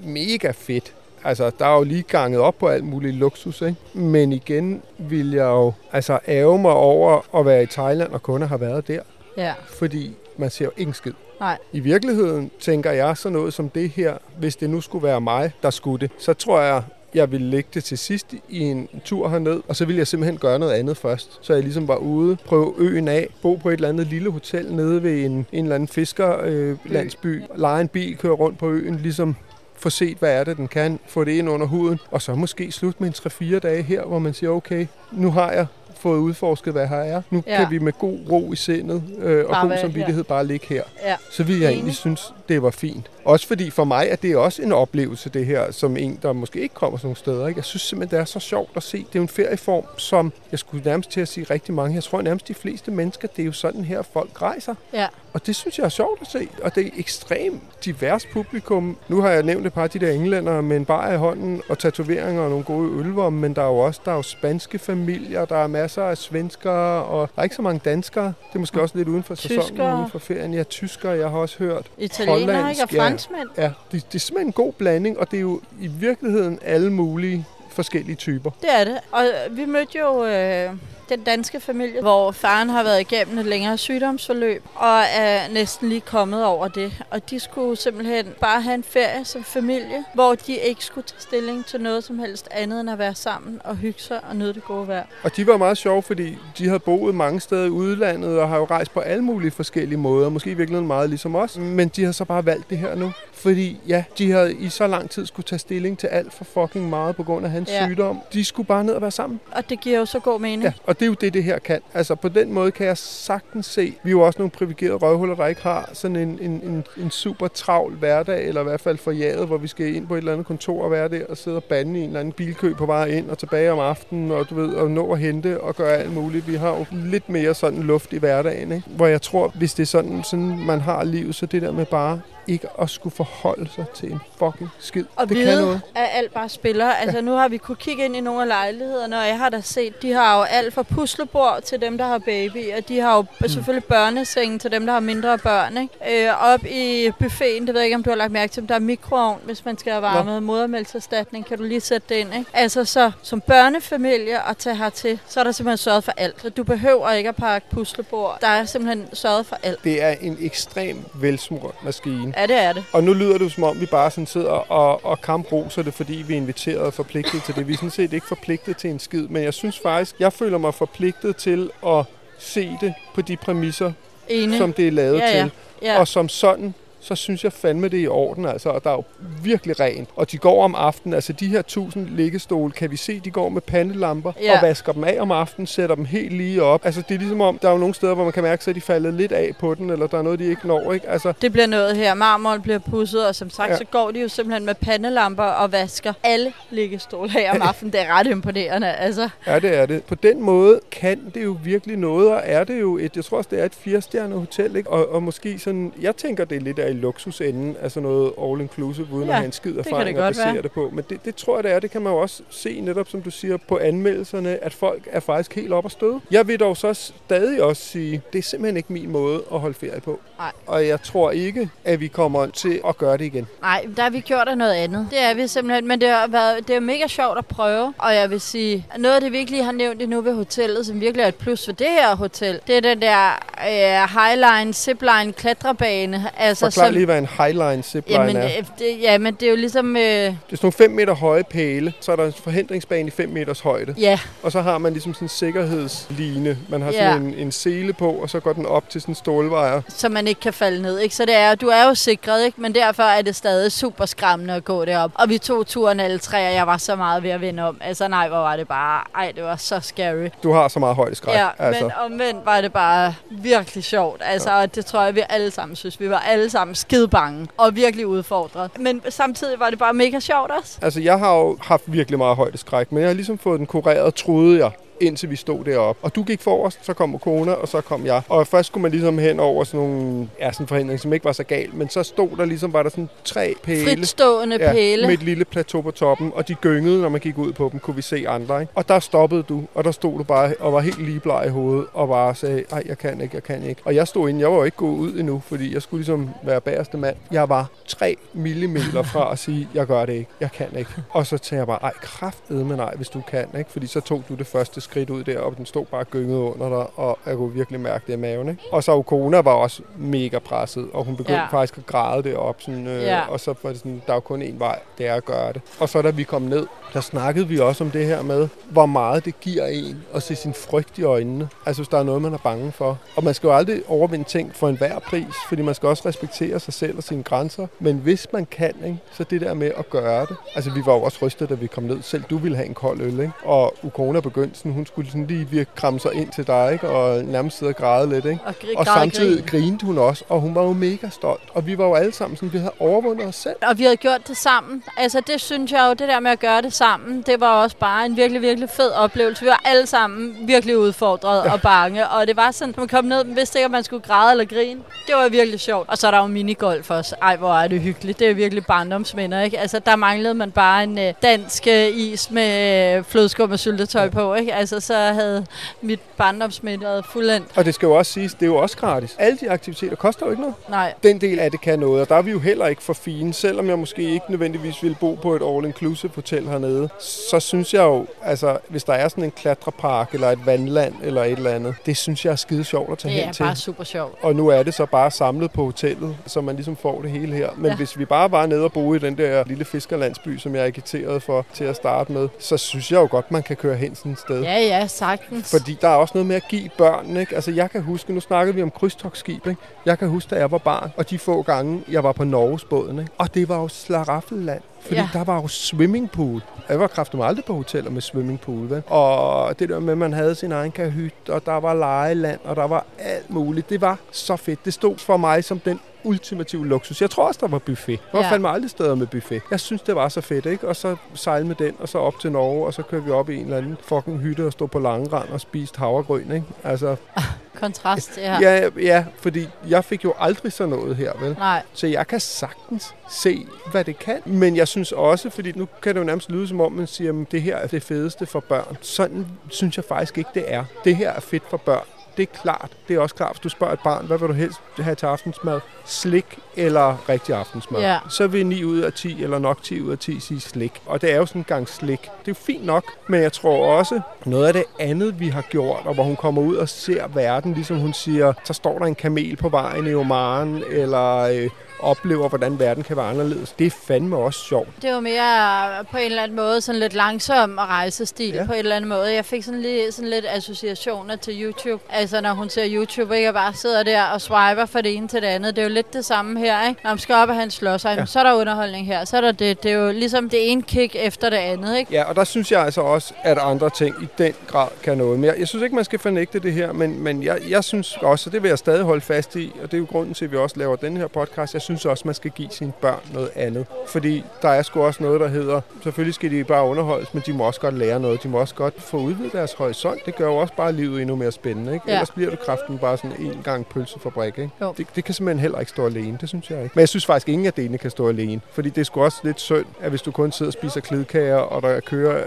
S3: mega fedt. Altså, der er jo lige ganget op på alt muligt luksus, ikke? Men igen vil jeg jo altså ære mig over at være i Thailand og kun have været der.
S4: Ja.
S3: Fordi man ser jo ingen skid.
S4: Nej.
S3: I virkeligheden tænker jeg sådan noget som det her, hvis det nu skulle være mig, der skulle det, så tror jeg, jeg ville lægge det til sidst i en tur herned, og så ville jeg simpelthen gøre noget andet først. Så jeg ligesom var ude, prøve øen af, bo på et eller andet lille hotel nede ved en, en eller anden fiskerlandsby, øh, landsby, lege en bil, køre rundt på øen, ligesom få set, hvad er det, den kan, få det ind under huden, og så måske slutte med en 3-4 dage her, hvor man siger, okay, nu har jeg fået udforsket, hvad her er. Nu
S4: Ja.
S3: kan vi med god ro i sindet øh, og
S4: Bare
S3: god samvittighed bare ligge her.
S4: Ja.
S3: Så vil jeg egentlig synes, det var fint. Også fordi for mig er det også en oplevelse, det her, som en, der måske ikke kommer sådan nogle steder. Ikke? Jeg synes simpelthen, det er så sjovt at se. Det er jo en ferieform, som jeg skulle nærmest til at sige rigtig mange. Jeg tror nærmest de fleste mennesker, det er jo sådan her, folk rejser.
S4: Ja.
S3: Og det synes jeg er sjovt at se. Og det er ekstremt divers publikum. Nu har jeg nævnt et par af de der englænder med en bar i hånden og tatoveringer og nogle gode ølvom, men der er jo også der er jo spanske familier, der er masser af svenskere, og der er ikke så mange danskere. Det er måske også lidt uden for sæsonen,
S4: Tyskere.
S3: uden for ferien. Ja, tyskere, jeg har også hørt.
S4: Italienere, ikke? Og
S3: Hollandsk, ja.
S4: franskmænd.
S3: Ja, det, det er simpelthen en god blanding, og det er jo i virkeligheden alle mulige forskellige typer.
S4: Det er det. Og vi mødte jo øh, den danske familie, hvor faren har været igennem et længere sygdomsforløb, og er næsten lige kommet over det. Og de skulle simpelthen bare have en ferie som familie, hvor de ikke skulle tage stilling til noget som helst andet end at være sammen og hygge sig og nyde det gode vejr.
S3: Og de var meget sjove, fordi de havde boet mange steder i udlandet og har jo rejst på alle mulige forskellige måder. Måske i virkeligheden meget ligesom os. Men de har så bare valgt det her nu. Fordi ja, de havde i så lang tid skulle tage stilling til alt for fucking meget på grund af hans
S4: ja.
S3: sygdom. De skulle bare ned og være sammen.
S4: Og det giver jo så god mening.
S3: Ja, og det er jo det, det her kan. Altså på den måde kan jeg sagtens se, vi er jo også nogle privilegerede røvhuller, der ikke har sådan en, en, en, en super travl hverdag, eller i hvert fald forjaget, hvor vi skal ind på et eller andet kontor og være der og sidde og bande i en eller anden bilkø på vej ind og tilbage om aftenen, og du ved, og nå at hente og gøre alt muligt. Vi har jo lidt mere sådan luft i hverdagen, ikke? hvor jeg tror, hvis det er sådan, sådan man har livet, så det der med bare ikke at skulle forholde sig til en fucking skid.
S4: Og
S3: det
S4: vide,
S3: kan noget.
S4: at alt bare spiller. Altså nu har vi kunne kigge ind i nogle af lejlighederne, og jeg har da set, de har jo alt fra puslebord til dem, der har baby, og de har jo mm. selvfølgelig børneseng til dem, der har mindre børn. Ikke? Øh, op i buffeten, det ved jeg ikke, om du har lagt mærke til, men der er mikroovn, hvis man skal have varmet modermælkserstatning, kan du lige sætte det ind. Ikke? Altså så som børnefamilie at tage hertil, så er der simpelthen sørget for alt. Så du behøver ikke at pakke puslebord. Der er simpelthen sørget for alt.
S3: Det er en ekstrem velsmurt maskine.
S4: Ja, det er det.
S3: Og nu lyder det som om vi bare sådan sidder og, og kamproser det, fordi vi er inviteret og forpligtet til det. Vi er sådan set ikke forpligtet til en skid, men jeg synes faktisk, jeg føler mig forpligtet til at se det på de præmisser,
S4: Enig.
S3: som det er lavet
S4: Ja, ja.
S3: til.
S4: Ja.
S3: Og som sådan, så synes jeg fandme det er i orden, altså. Og der er jo virkelig rent. Og de går om aftenen, altså de her 1000 liggestole, kan vi se, de går med pandelamper
S4: Ja.
S3: og vasker dem af om aftenen, sætter dem helt lige op. Altså det er ligesom om, der er jo nogle steder, hvor man kan mærke, at de faldet lidt af på den, eller der er noget, de ikke når, ikke? Altså,
S4: Det bliver noget her. Marmor bliver pudset, og som sagt, ja. Så går de jo simpelthen med pandelamper og vasker alle liggestole her om aftenen. Det er ret imponerende, altså.
S3: Ja, det er det. På den måde kan det jo virkelig noget, og er det jo et, jeg tror også, det er et firestjernet hotel, ikke? Og, og måske sådan, jeg tænker, det er lidt af luksusenden, altså noget all-inclusive, uden
S4: Ja,
S3: at have en skid erfaring at basere
S4: være.
S3: det på. Men det, det tror jeg, det er. Det kan man jo også se, netop som du siger, på anmeldelserne, at folk er faktisk helt op at støde. Jeg vil dog så stadig også sige, det er simpelthen ikke min måde at holde ferie på.
S4: Nej.
S3: Og jeg tror ikke, at vi kommer til at gøre det igen.
S4: Nej, der har vi gjort af noget andet. Det er vi simpelthen, men det har været, det er mega sjovt at prøve. Og jeg vil sige, noget af det, vi ikke lige har nævnt endnu ved hotellet, som virkelig er et plus for det her hotel, det er den der øh, highline, zipline, klatrebane. Altså,
S3: Forklar lige, hvad en highline zipline
S4: jamen,
S3: er.
S4: øh, det, ja, men det er jo ligesom... Øh,
S3: Det er sådan nogle 5 meter høje pæle, så er der en forhindringsbane i 5 meters højde.
S4: ja,
S3: Og så har man ligesom sådan en sikkerhedsline. Man har
S4: Ja.
S3: sådan en, en sele på, og så går den op til sådan en stålvejer.
S4: så man ikke kan falde ned. Ikke? Så det er, du er jo sikret, ikke? men derfor er det stadig super skræmmende at gå derop. Og vi tog turen alle tre, og jeg var så meget ved at vende om. Altså nej, hvor var det bare... Ej, det var så scary.
S3: Du har så meget højdeskræk.
S4: Ja,
S3: altså.
S4: men omvendt var det bare virkelig sjovt. Altså, ja. det tror jeg, vi alle sammen synes. Vi var alle sammen skide bange og virkelig udfordret. Men samtidig var det bare mega sjovt også.
S3: altså, jeg har jo haft virkelig meget højdeskræk, men jeg har ligesom fået den kureret, troede jeg indtil vi stod deroppe. Og du gik forrest, så kom kone, og så kom jeg. Og først skulle man ligesom hen over sådan nogle, ja, sådan en forhindring, som ikke var så galt, men så stod der ligesom, var der sådan tre pæle.
S4: Fritstående
S3: ja,
S4: pæle.
S3: med et lille plateau på toppen, og de gyngede, når man gik ud på dem, kunne vi se andre. Ikke? Og der stoppede du, og der stod du bare og var helt lige bleg i hovedet, og bare sagde, ej, jeg kan ikke, jeg kan ikke. Og jeg stod inde, jeg var jo ikke gået ud endnu, fordi jeg skulle ligesom være bagerste mand. Jeg var 3 mm fra at sige, jeg gør det ikke, jeg kan ikke. Og så tænkte jeg bare, ej, kraftedme nej, hvis du kan, ikke? Fordi så tog du det første skridt ud der, og den stod bare gynget under dig, og jeg kunne virkelig mærke det i maven, ikke? Og så Ukona var også mega presset, og hun begyndte
S4: Ja.
S3: faktisk at græde det op, sådan, øh,
S4: Ja.
S3: og så var det sådan, der er jo kun én vej, det er at gøre det. Og så da vi kom ned, der snakkede vi også om det her med, hvor meget det giver en at se sin frygt i øjnene. Altså hvis der er noget, man er bange for. Og man skal jo aldrig overvinde ting for enhver pris, fordi man skal også respektere sig selv og sine grænser. Men hvis man kan, ikke, så det der med at gøre det. Altså vi var jo også rystet, da vi kom ned. Selv du ville have en kold øl, ikke? Og Ukona begyndte sådan, hun skulle sådan lige virke kramme sig ind til dig, ikke? og nærmest sidde og græde lidt. Ikke?
S4: Og, gr-
S3: Og samtidig
S4: grin.
S3: grinede hun også, og hun var jo mega stolt. Og vi var jo alle sammen sådan, vi havde overvundet os selv.
S4: Og vi havde gjort det sammen. Altså det synes jeg jo, det der med at gøre det sammen, det var også bare en virkelig, virkelig fed oplevelse. Vi var alle sammen virkelig udfordret ja. og bange. Og det var sådan, når man kom ned, man vidste ikke, om man skulle græde eller grine. Det var virkelig sjovt. Og så er der jo minigolf også. Ej, hvor er det hyggeligt. Det er virkelig barndomsminder, ikke? Altså der manglede man bare en øh, dansk øh, is med øh, flødeskum og syltetøj på, ikke? Altså så havde mit barndomsminde været fuldendt.
S3: Og det skal jo også siges, det er jo også gratis. Alle de aktiviteter koster jo ikke noget.
S4: Nej.
S3: Den del af det kan noget, og der er vi jo heller ikke for fine. Selvom jeg måske ikke nødvendigvis ville bo på et all-inclusive hotel hernede, så synes jeg jo, altså hvis der er sådan en klatrepark eller et vandland eller et eller andet, det synes jeg er skide sjovt at tage
S4: Det
S3: hen
S4: er
S3: til.
S4: bare super sjovt.
S3: Og nu er det så bare samlet på hotellet, så man ligesom får det hele her. Men
S4: Ja.
S3: hvis vi bare var nede og bo i den der lille fiskerlandsby, som jeg agiterede for til at starte med, så synes jeg jo godt, man kan køre hen sådan et sted.
S4: Ja, ja, sagtens.
S3: Fordi der er også noget med at give børn, ikke? Altså jeg kan huske, nu snakkede vi om krydstogsskib, ikke? Jeg kan huske, da jeg var barn, og de få gange, jeg var på Norgesbåden, ikke? Og det var jo slaraffenland. Fordi
S4: Ja.
S3: ja. der var jo swimmingpool. Jeg var kraftigt aldrig på hoteller med swimmingpool, vel? Og det der med, at man havde sin egen kahyt, og der var legeland, og der var alt muligt. Det var så fedt. Det stod for mig som den ultimative luksus. Jeg tror også, der var buffet. Der var
S4: Ja.
S3: fandme aldrig steder med buffet. Jeg synes, det var så fedt, ikke? Og så sejle med den, og så op til Norge, og så kørte vi op i en eller anden fucking hytte og stå på langrand og spiste havregryn, ikke? Altså,
S4: Kontrast, ja.
S3: ja. ja, ja, fordi jeg fik jo aldrig sådan noget her, vel?
S4: Nej.
S3: Så jeg kan sagtens se, hvad det kan. Men jeg synes også, fordi nu kan det jo nærmest lyde som om, man siger, at det her er det fedeste for børn. Sådan synes jeg faktisk ikke, det er. Det her er fedt for børn. Det er klart. Det er også klart, hvis du spørger et barn, hvad vil du helst have til aftensmad? Slik eller rigtig aftensmad?
S4: Ja.
S3: Så vil 9 ud af 10, eller nok 10 ud af 10 sige slik. Og det er jo sådan en gang slik. Det er jo fint nok, men jeg tror også, noget af det andet, vi har gjort, og hvor hun kommer ud og ser verden, ligesom hun siger, så står der en kamel på vejen i Oman, eller øh, oplever, hvordan verden kan være anderledes. Det er fandme også sjovt.
S4: Det var mere på en eller anden måde sådan lidt langsom rejsestil. Ja. på en eller anden måde. Jeg fik sådan, lige, sådan lidt associationer til YouTube. Altså når hun ser YouTube, ikke? Og bare sidder der og swiper fra det ene til det andet. Det er jo lidt det samme her, ikke? Når man skal op og have en slåsser, ja. Så er der underholdning her. Så er der det. Det er jo ligesom det ene kick efter det andet, ikke?
S3: Ja, og der synes jeg altså også, at andre ting i den grad kan noget mere. Jeg synes ikke, man skal fornægte det her, men, men jeg, jeg synes også, og det vil jeg stadig holde fast i, og det er jo grunden til, at vi også laver den her podcast, jeg synes også, man skal give sine børn noget andet. Fordi der er sgu også noget, der hedder, selvfølgelig skal de bare underholdes, men de må også godt lære noget. De må også godt få udvidet deres horisont. Det gør jo også bare livet endnu mere spændende. Ikke?
S4: Ja.
S3: Ellers bliver det kraften bare sådan en gang pølsefabrik. Ikke?
S4: Jo.
S3: Det, det kan simpelthen heller ikke stå alene, det synes jeg ikke. Men jeg synes faktisk, ingen af delene kan stå alene. Fordi det er sgu også lidt synd, at hvis du kun sidder og spiser klidkager, og der kører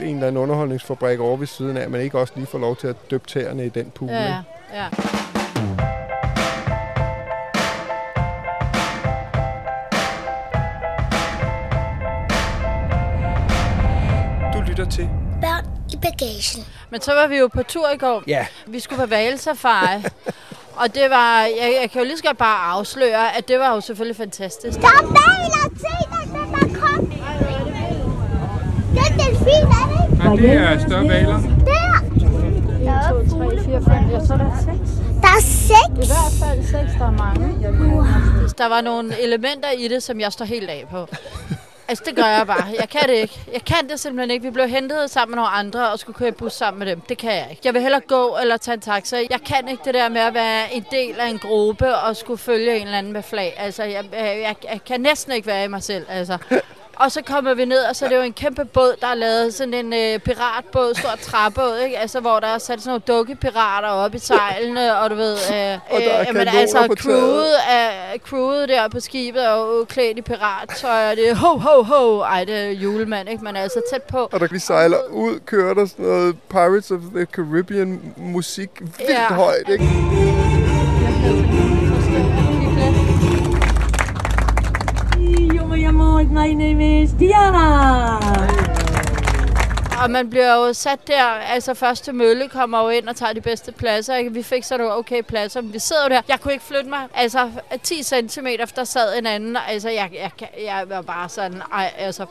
S3: øh, en eller anden underholdningsfabrik over ved siden af, at man ikke også lige får lov til at døbe tæerne i den pool.
S4: Ja,
S3: ikke?
S4: ja.
S5: Bagagen.
S4: Men så var vi jo på tur i går.
S3: Ja.
S4: Vi skulle på valsafari. og det var, jeg, jeg kan jo lige så godt bare afsløre, at det var jo selvfølgelig fantastisk.
S5: Der er baler til, der, der, der kom. Det er en delfin, er det ikke?
S8: Nej, det er større valer.
S5: Der. Der er
S4: 2, 3, 4, 5, jeg så der er 6.
S5: Der er seks.
S4: I hvert fald 6, der er mange. Der var nogle elementer i det, som jeg står helt af på. Altså, det gør jeg bare. Jeg kan det ikke. Jeg kan det simpelthen ikke. Vi blev hentet sammen med nogle andre og skulle køre i bus sammen med dem. Det kan jeg ikke. Jeg vil hellere gå eller tage en taxa. Jeg kan ikke det der med at være en del af en gruppe og skulle følge en eller anden med flag. Altså, jeg, jeg, jeg, jeg kan næsten ikke være i mig selv. Altså. Og så kommer vi ned, og så er det jo en kæmpe båd, der er lavet sådan en øh, piratbåd, stor træbåd, ikke? Altså, hvor der er sat sådan nogle dukkepirater op i sejlene, og du ved... Øh,
S3: der er
S4: øh,
S3: kanoner
S4: altså,
S3: på
S4: crewet, er, crewet der på skibet er jo klædt i pirattøj, og det er ho, ho, ho. Ej, det er julemand, ikke? Men altså tæt på.
S3: Og der vi sejler ud, kører der sådan noget Pirates of the Caribbean musik vildt
S4: Ja.
S3: højt, ikke?
S9: My name is Diana.
S4: Og man bliver jo sat der, altså første mølle kommer jo ind og tager de bedste pladser. Ikke? Vi fik så nogle okay pladser, men vi sidder jo der. Jeg kunne ikke flytte mig. Altså 10 cm, der sad en anden. Altså jeg, jeg, jeg var bare sådan, ej, altså...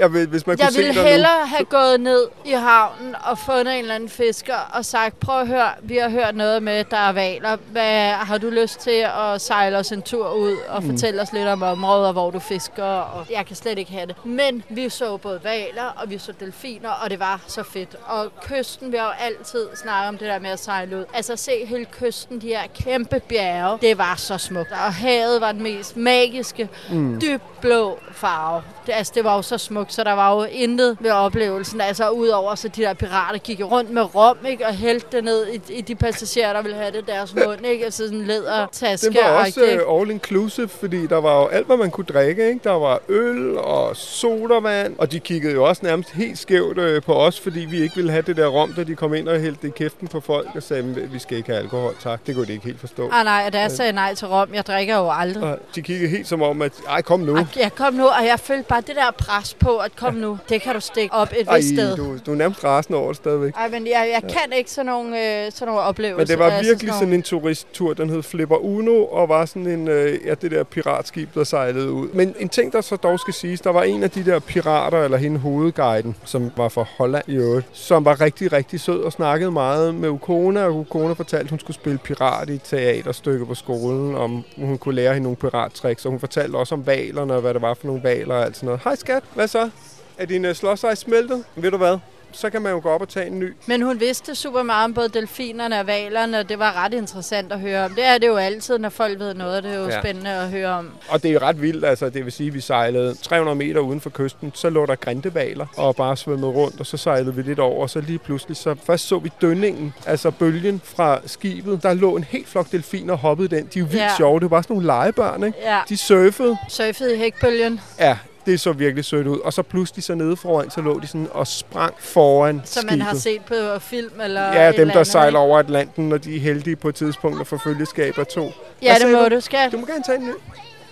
S3: Jeg vil, hvis man
S4: Jeg
S3: kunne se
S4: ville
S3: nu.
S4: hellere have gået ned i havnen og fundet en eller anden fisker og sagt, prøv at høre, vi har hørt noget med, der er valer. Hvad, har du lyst til at sejle os en tur ud og
S3: Mm.
S4: fortælle os lidt om områder, hvor du fisker? Og jeg kan slet ikke have det. Men vi så både valer, og vi så delfiner, og det var så fedt. Og kysten, vi har jo altid snakket om det der med at sejle ud. Altså se hele kysten, de her kæmpe bjerge. Det var så smukt. Og havet var den mest magiske,
S3: Mm.
S4: mm. dyb blå farve. Det, altså, det var jo så smukt, så der var jo intet ved oplevelsen. Altså udover så de der pirater gik rundt med rom, ikke? Og hældte det ned i, i de passagerer, der ville have det deres mund, ikke? Altså sådan en lædertaske.
S3: Det var også uh, all inclusive, fordi der var jo alt, hvad man kunne drikke. Ikke? Der var øl og sodavand, og de kiggede jo også nærmest helt skævt uh, på os, fordi vi ikke ville have det der rom, da de kom ind og hældte det i kæften på folk og sagde, "Men vi skal ikke have alkohol, tak. Det kunne de ikke helt forstå.
S4: Ah, nej, og da jeg sagde nej til rom, jeg drikker jo aldrig.
S3: Og de kiggede helt som om, at ej, kom nu.
S4: Jeg kom nu, og jeg følte bare det der pres på, at kom nu, det kan du stikke op et
S3: Ej,
S4: vist sted.
S3: du, du er nærmest rasende over det stadigvæk.
S4: Ej, men jeg, jeg kan ikke sådan nogle, øh, sådan nogle oplevelser.
S3: Men det var
S4: Altså
S3: virkelig sådan
S4: nogle-
S3: en turisttur, den hed Flipper Uno, og var sådan en, øh, ja, det der piratskib, der sejlede ud. Men en ting, der så dog skal siges, der var en af de der pirater, eller hende hovedguiden, som var fra Holland i øvrigt, som var rigtig, rigtig sød og snakkede meget med Ukona, og Ukona fortalte, at hun skulle spille pirat i et teaterstykke på skolen, om hun kunne lære hende nogle pirattricks, og hun fortalte også om valerne, og hvad det var for nogle valer og alt sådan noget. Hej skat, hvad så? Er din uh, slåsejs smeltet? Ved du hvad? Så kan man jo gå op og tage en ny.
S4: Men hun vidste super meget om både delfinerne og valerne, og det var ret interessant at høre om. Det er det jo altid, når folk ved noget. Det er jo
S3: Ja.
S4: spændende at høre om.
S3: Og det er jo ret vildt, altså det vil sige, at vi sejlede 300 meter uden for kysten, så lå der grindevaler og bare svømmede rundt, og så sejlede vi lidt over, og så lige pludselig, så først så vi dønningen, altså bølgen fra skibet, der lå en helt flok delfiner og hoppede den. De er jo vildt
S4: Ja.
S3: sjove, det var bare sådan nogle legebørn, ikke?
S4: Ja.
S3: De surfede,
S4: Surfede i hækbølgen,
S3: ja, det så virkelig sødt ud. Og så pludselig så nede foran, så lå de sådan og sprang foran
S4: som
S3: skibet.
S4: man har set på film eller
S3: Ja, dem der
S4: andet,
S3: sejler over Atlanten, når de er heldige på et tidspunkt at få følgeskab af to.
S4: Ja,
S3: Hvad
S4: det må du, skat.
S3: Du må gerne tage en ny.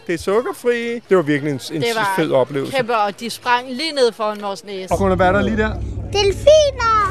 S3: Det er sukkerfri. Det var virkelig en, en
S4: Det var
S3: fed oplevelse.
S4: kæmpe, og de sprang lige ned foran vores næse.
S3: Og kunne der være der lige der?
S5: Delfiner!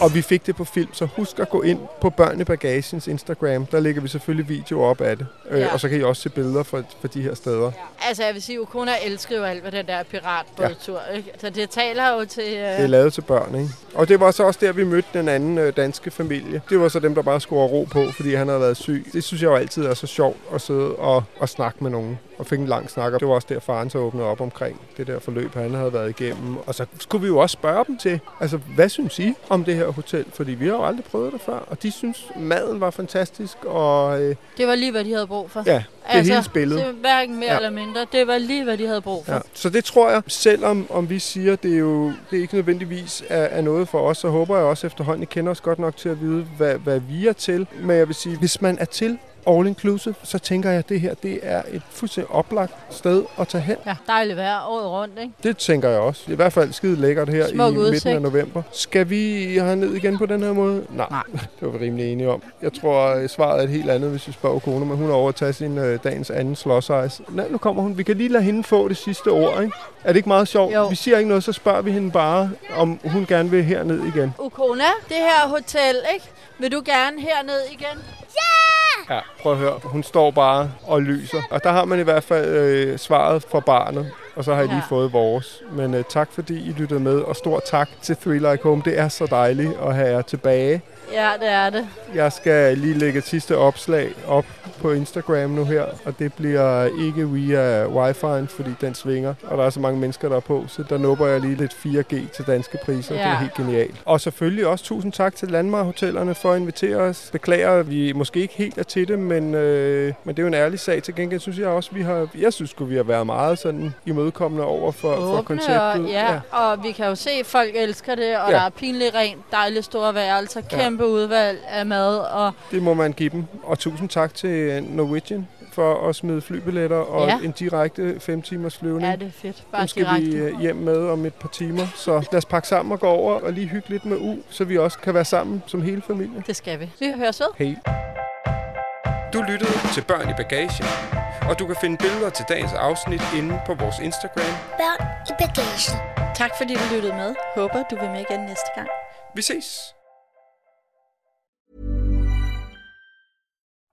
S3: Og vi fik det på film, så husk at gå ind på Børn i Bagagens Instagram. Der lægger vi selvfølgelig video op af det. Øh,
S4: Ja.
S3: Og så kan I også se billeder fra, fra de her steder.
S4: Altså, jeg vil sige, Ukona elsker jo alt ved den der piratbådtur, ja. ikke? Så det taler jo til... Øh...
S3: Det er lavet til børn, ikke? Og det var så også der, vi mødte den anden øh, danske familie. Det var så dem, der bare skulle ro på, fordi han havde været syg. Det synes jeg jo altid er så sjovt at sidde og, og snakke med nogen. Og fik en lang snak. Og det var også der, faren så åbnede op omkring det der forløb, han havde været igennem. Og så skulle vi jo også spørge dem til, altså, hvad synes I om det her hotel? Fordi vi har jo aldrig prøvet det før. Og de synes, maden var fantastisk. Og øh,
S4: Det var lige, hvad de havde brug for.
S3: ja, det altså, hele spillet.
S4: Hverken mere
S3: ja.
S4: eller mindre. Det var lige, hvad de havde brug for.
S3: Ja. Så det tror jeg, selvom om vi siger, det er jo det er ikke nødvendigvis er, er noget for os, så håber jeg også efterhånden, I kender os godt nok til at vide, hvad, hvad vi er til. Men jeg vil sige, hvis man er til all inclusive, så tænker jeg, at det her det er et fuldstændig oplagt sted at tage hen.
S4: Ja, dejligt vejr året rundt, ikke?
S3: Det tænker jeg også. I hvert fald skide lækkert her
S4: Smuk
S3: i midten
S4: udsigt.
S3: af november. Skal vi herned igen på den her måde? Nej, Nej. det var vi rimelig enige om. Jeg tror, at svaret er et helt andet, hvis vi spørger kone, men hun over at tage sin øh, dagens anden slåsejs. Nej, nu kommer hun. Vi kan lige lade hende få det sidste ord, ikke? Er det ikke meget sjovt?
S4: Jo.
S3: Vi siger ikke noget, så spørger vi hende bare, om hun gerne vil herned igen.
S4: Ukona, det her hotel, ikke? Vil du gerne herned igen?
S3: Ja, prøv at høre. Hun står bare og lyser. Og der har man i hvert fald øh, svaret fra barnet. Og så har jeg lige
S4: Ja.
S3: fået vores. Men øh, tak fordi I lyttede med. Og stor tak til Three Like Home. Det er så dejligt at have jer tilbage.
S4: Ja, det er det.
S3: Jeg skal lige lægge et sidste opslag op på Instagram nu her, og det bliver ikke via wifi'en, fordi den svinger, og der er så mange mennesker der er på, så der nubber jeg lige lidt 4G til danske priser. Ja. Det er
S4: Ja.
S3: helt genialt. Og selvfølgelig også tusind tak til Landmarhotellerne for at invitere os. Beklager, at vi måske ikke helt er til det, men, øh, men det er jo en ærlig sag. Til gengæld synes jeg også, vi har, jeg synes vi har været meget sådan imødekommende over for, for
S4: Åbne,
S3: konceptet.
S4: og, ja, ja, og vi kan jo se, at folk elsker det, og
S3: Ja.
S4: ja. der er pinligt rent, dejlige store værelser, kæmpe udvalg af mad, og
S3: Det må man give dem. Og tusind tak til Norwegian for at smide flybilletter og
S4: Ja.
S3: en direkte 5 timers flyvning.
S4: ja, det er fedt. Bare
S3: Dem skal
S4: direkte.
S3: vi øh, hjem med om et par timer. Så lad os pakke sammen og gå over og lige hygge lidt med U, så vi også kan være sammen som hele familie.
S4: Det skal vi. Vi høres ved.
S3: Hej.
S10: Du lyttede til Børn i Bagagen, og du kan finde billeder til dagens afsnit inde på vores Instagram.
S5: Børn i bagagen.
S4: Tak fordi du lyttede med. Håber, du vil med igen næste gang.
S10: Vi ses!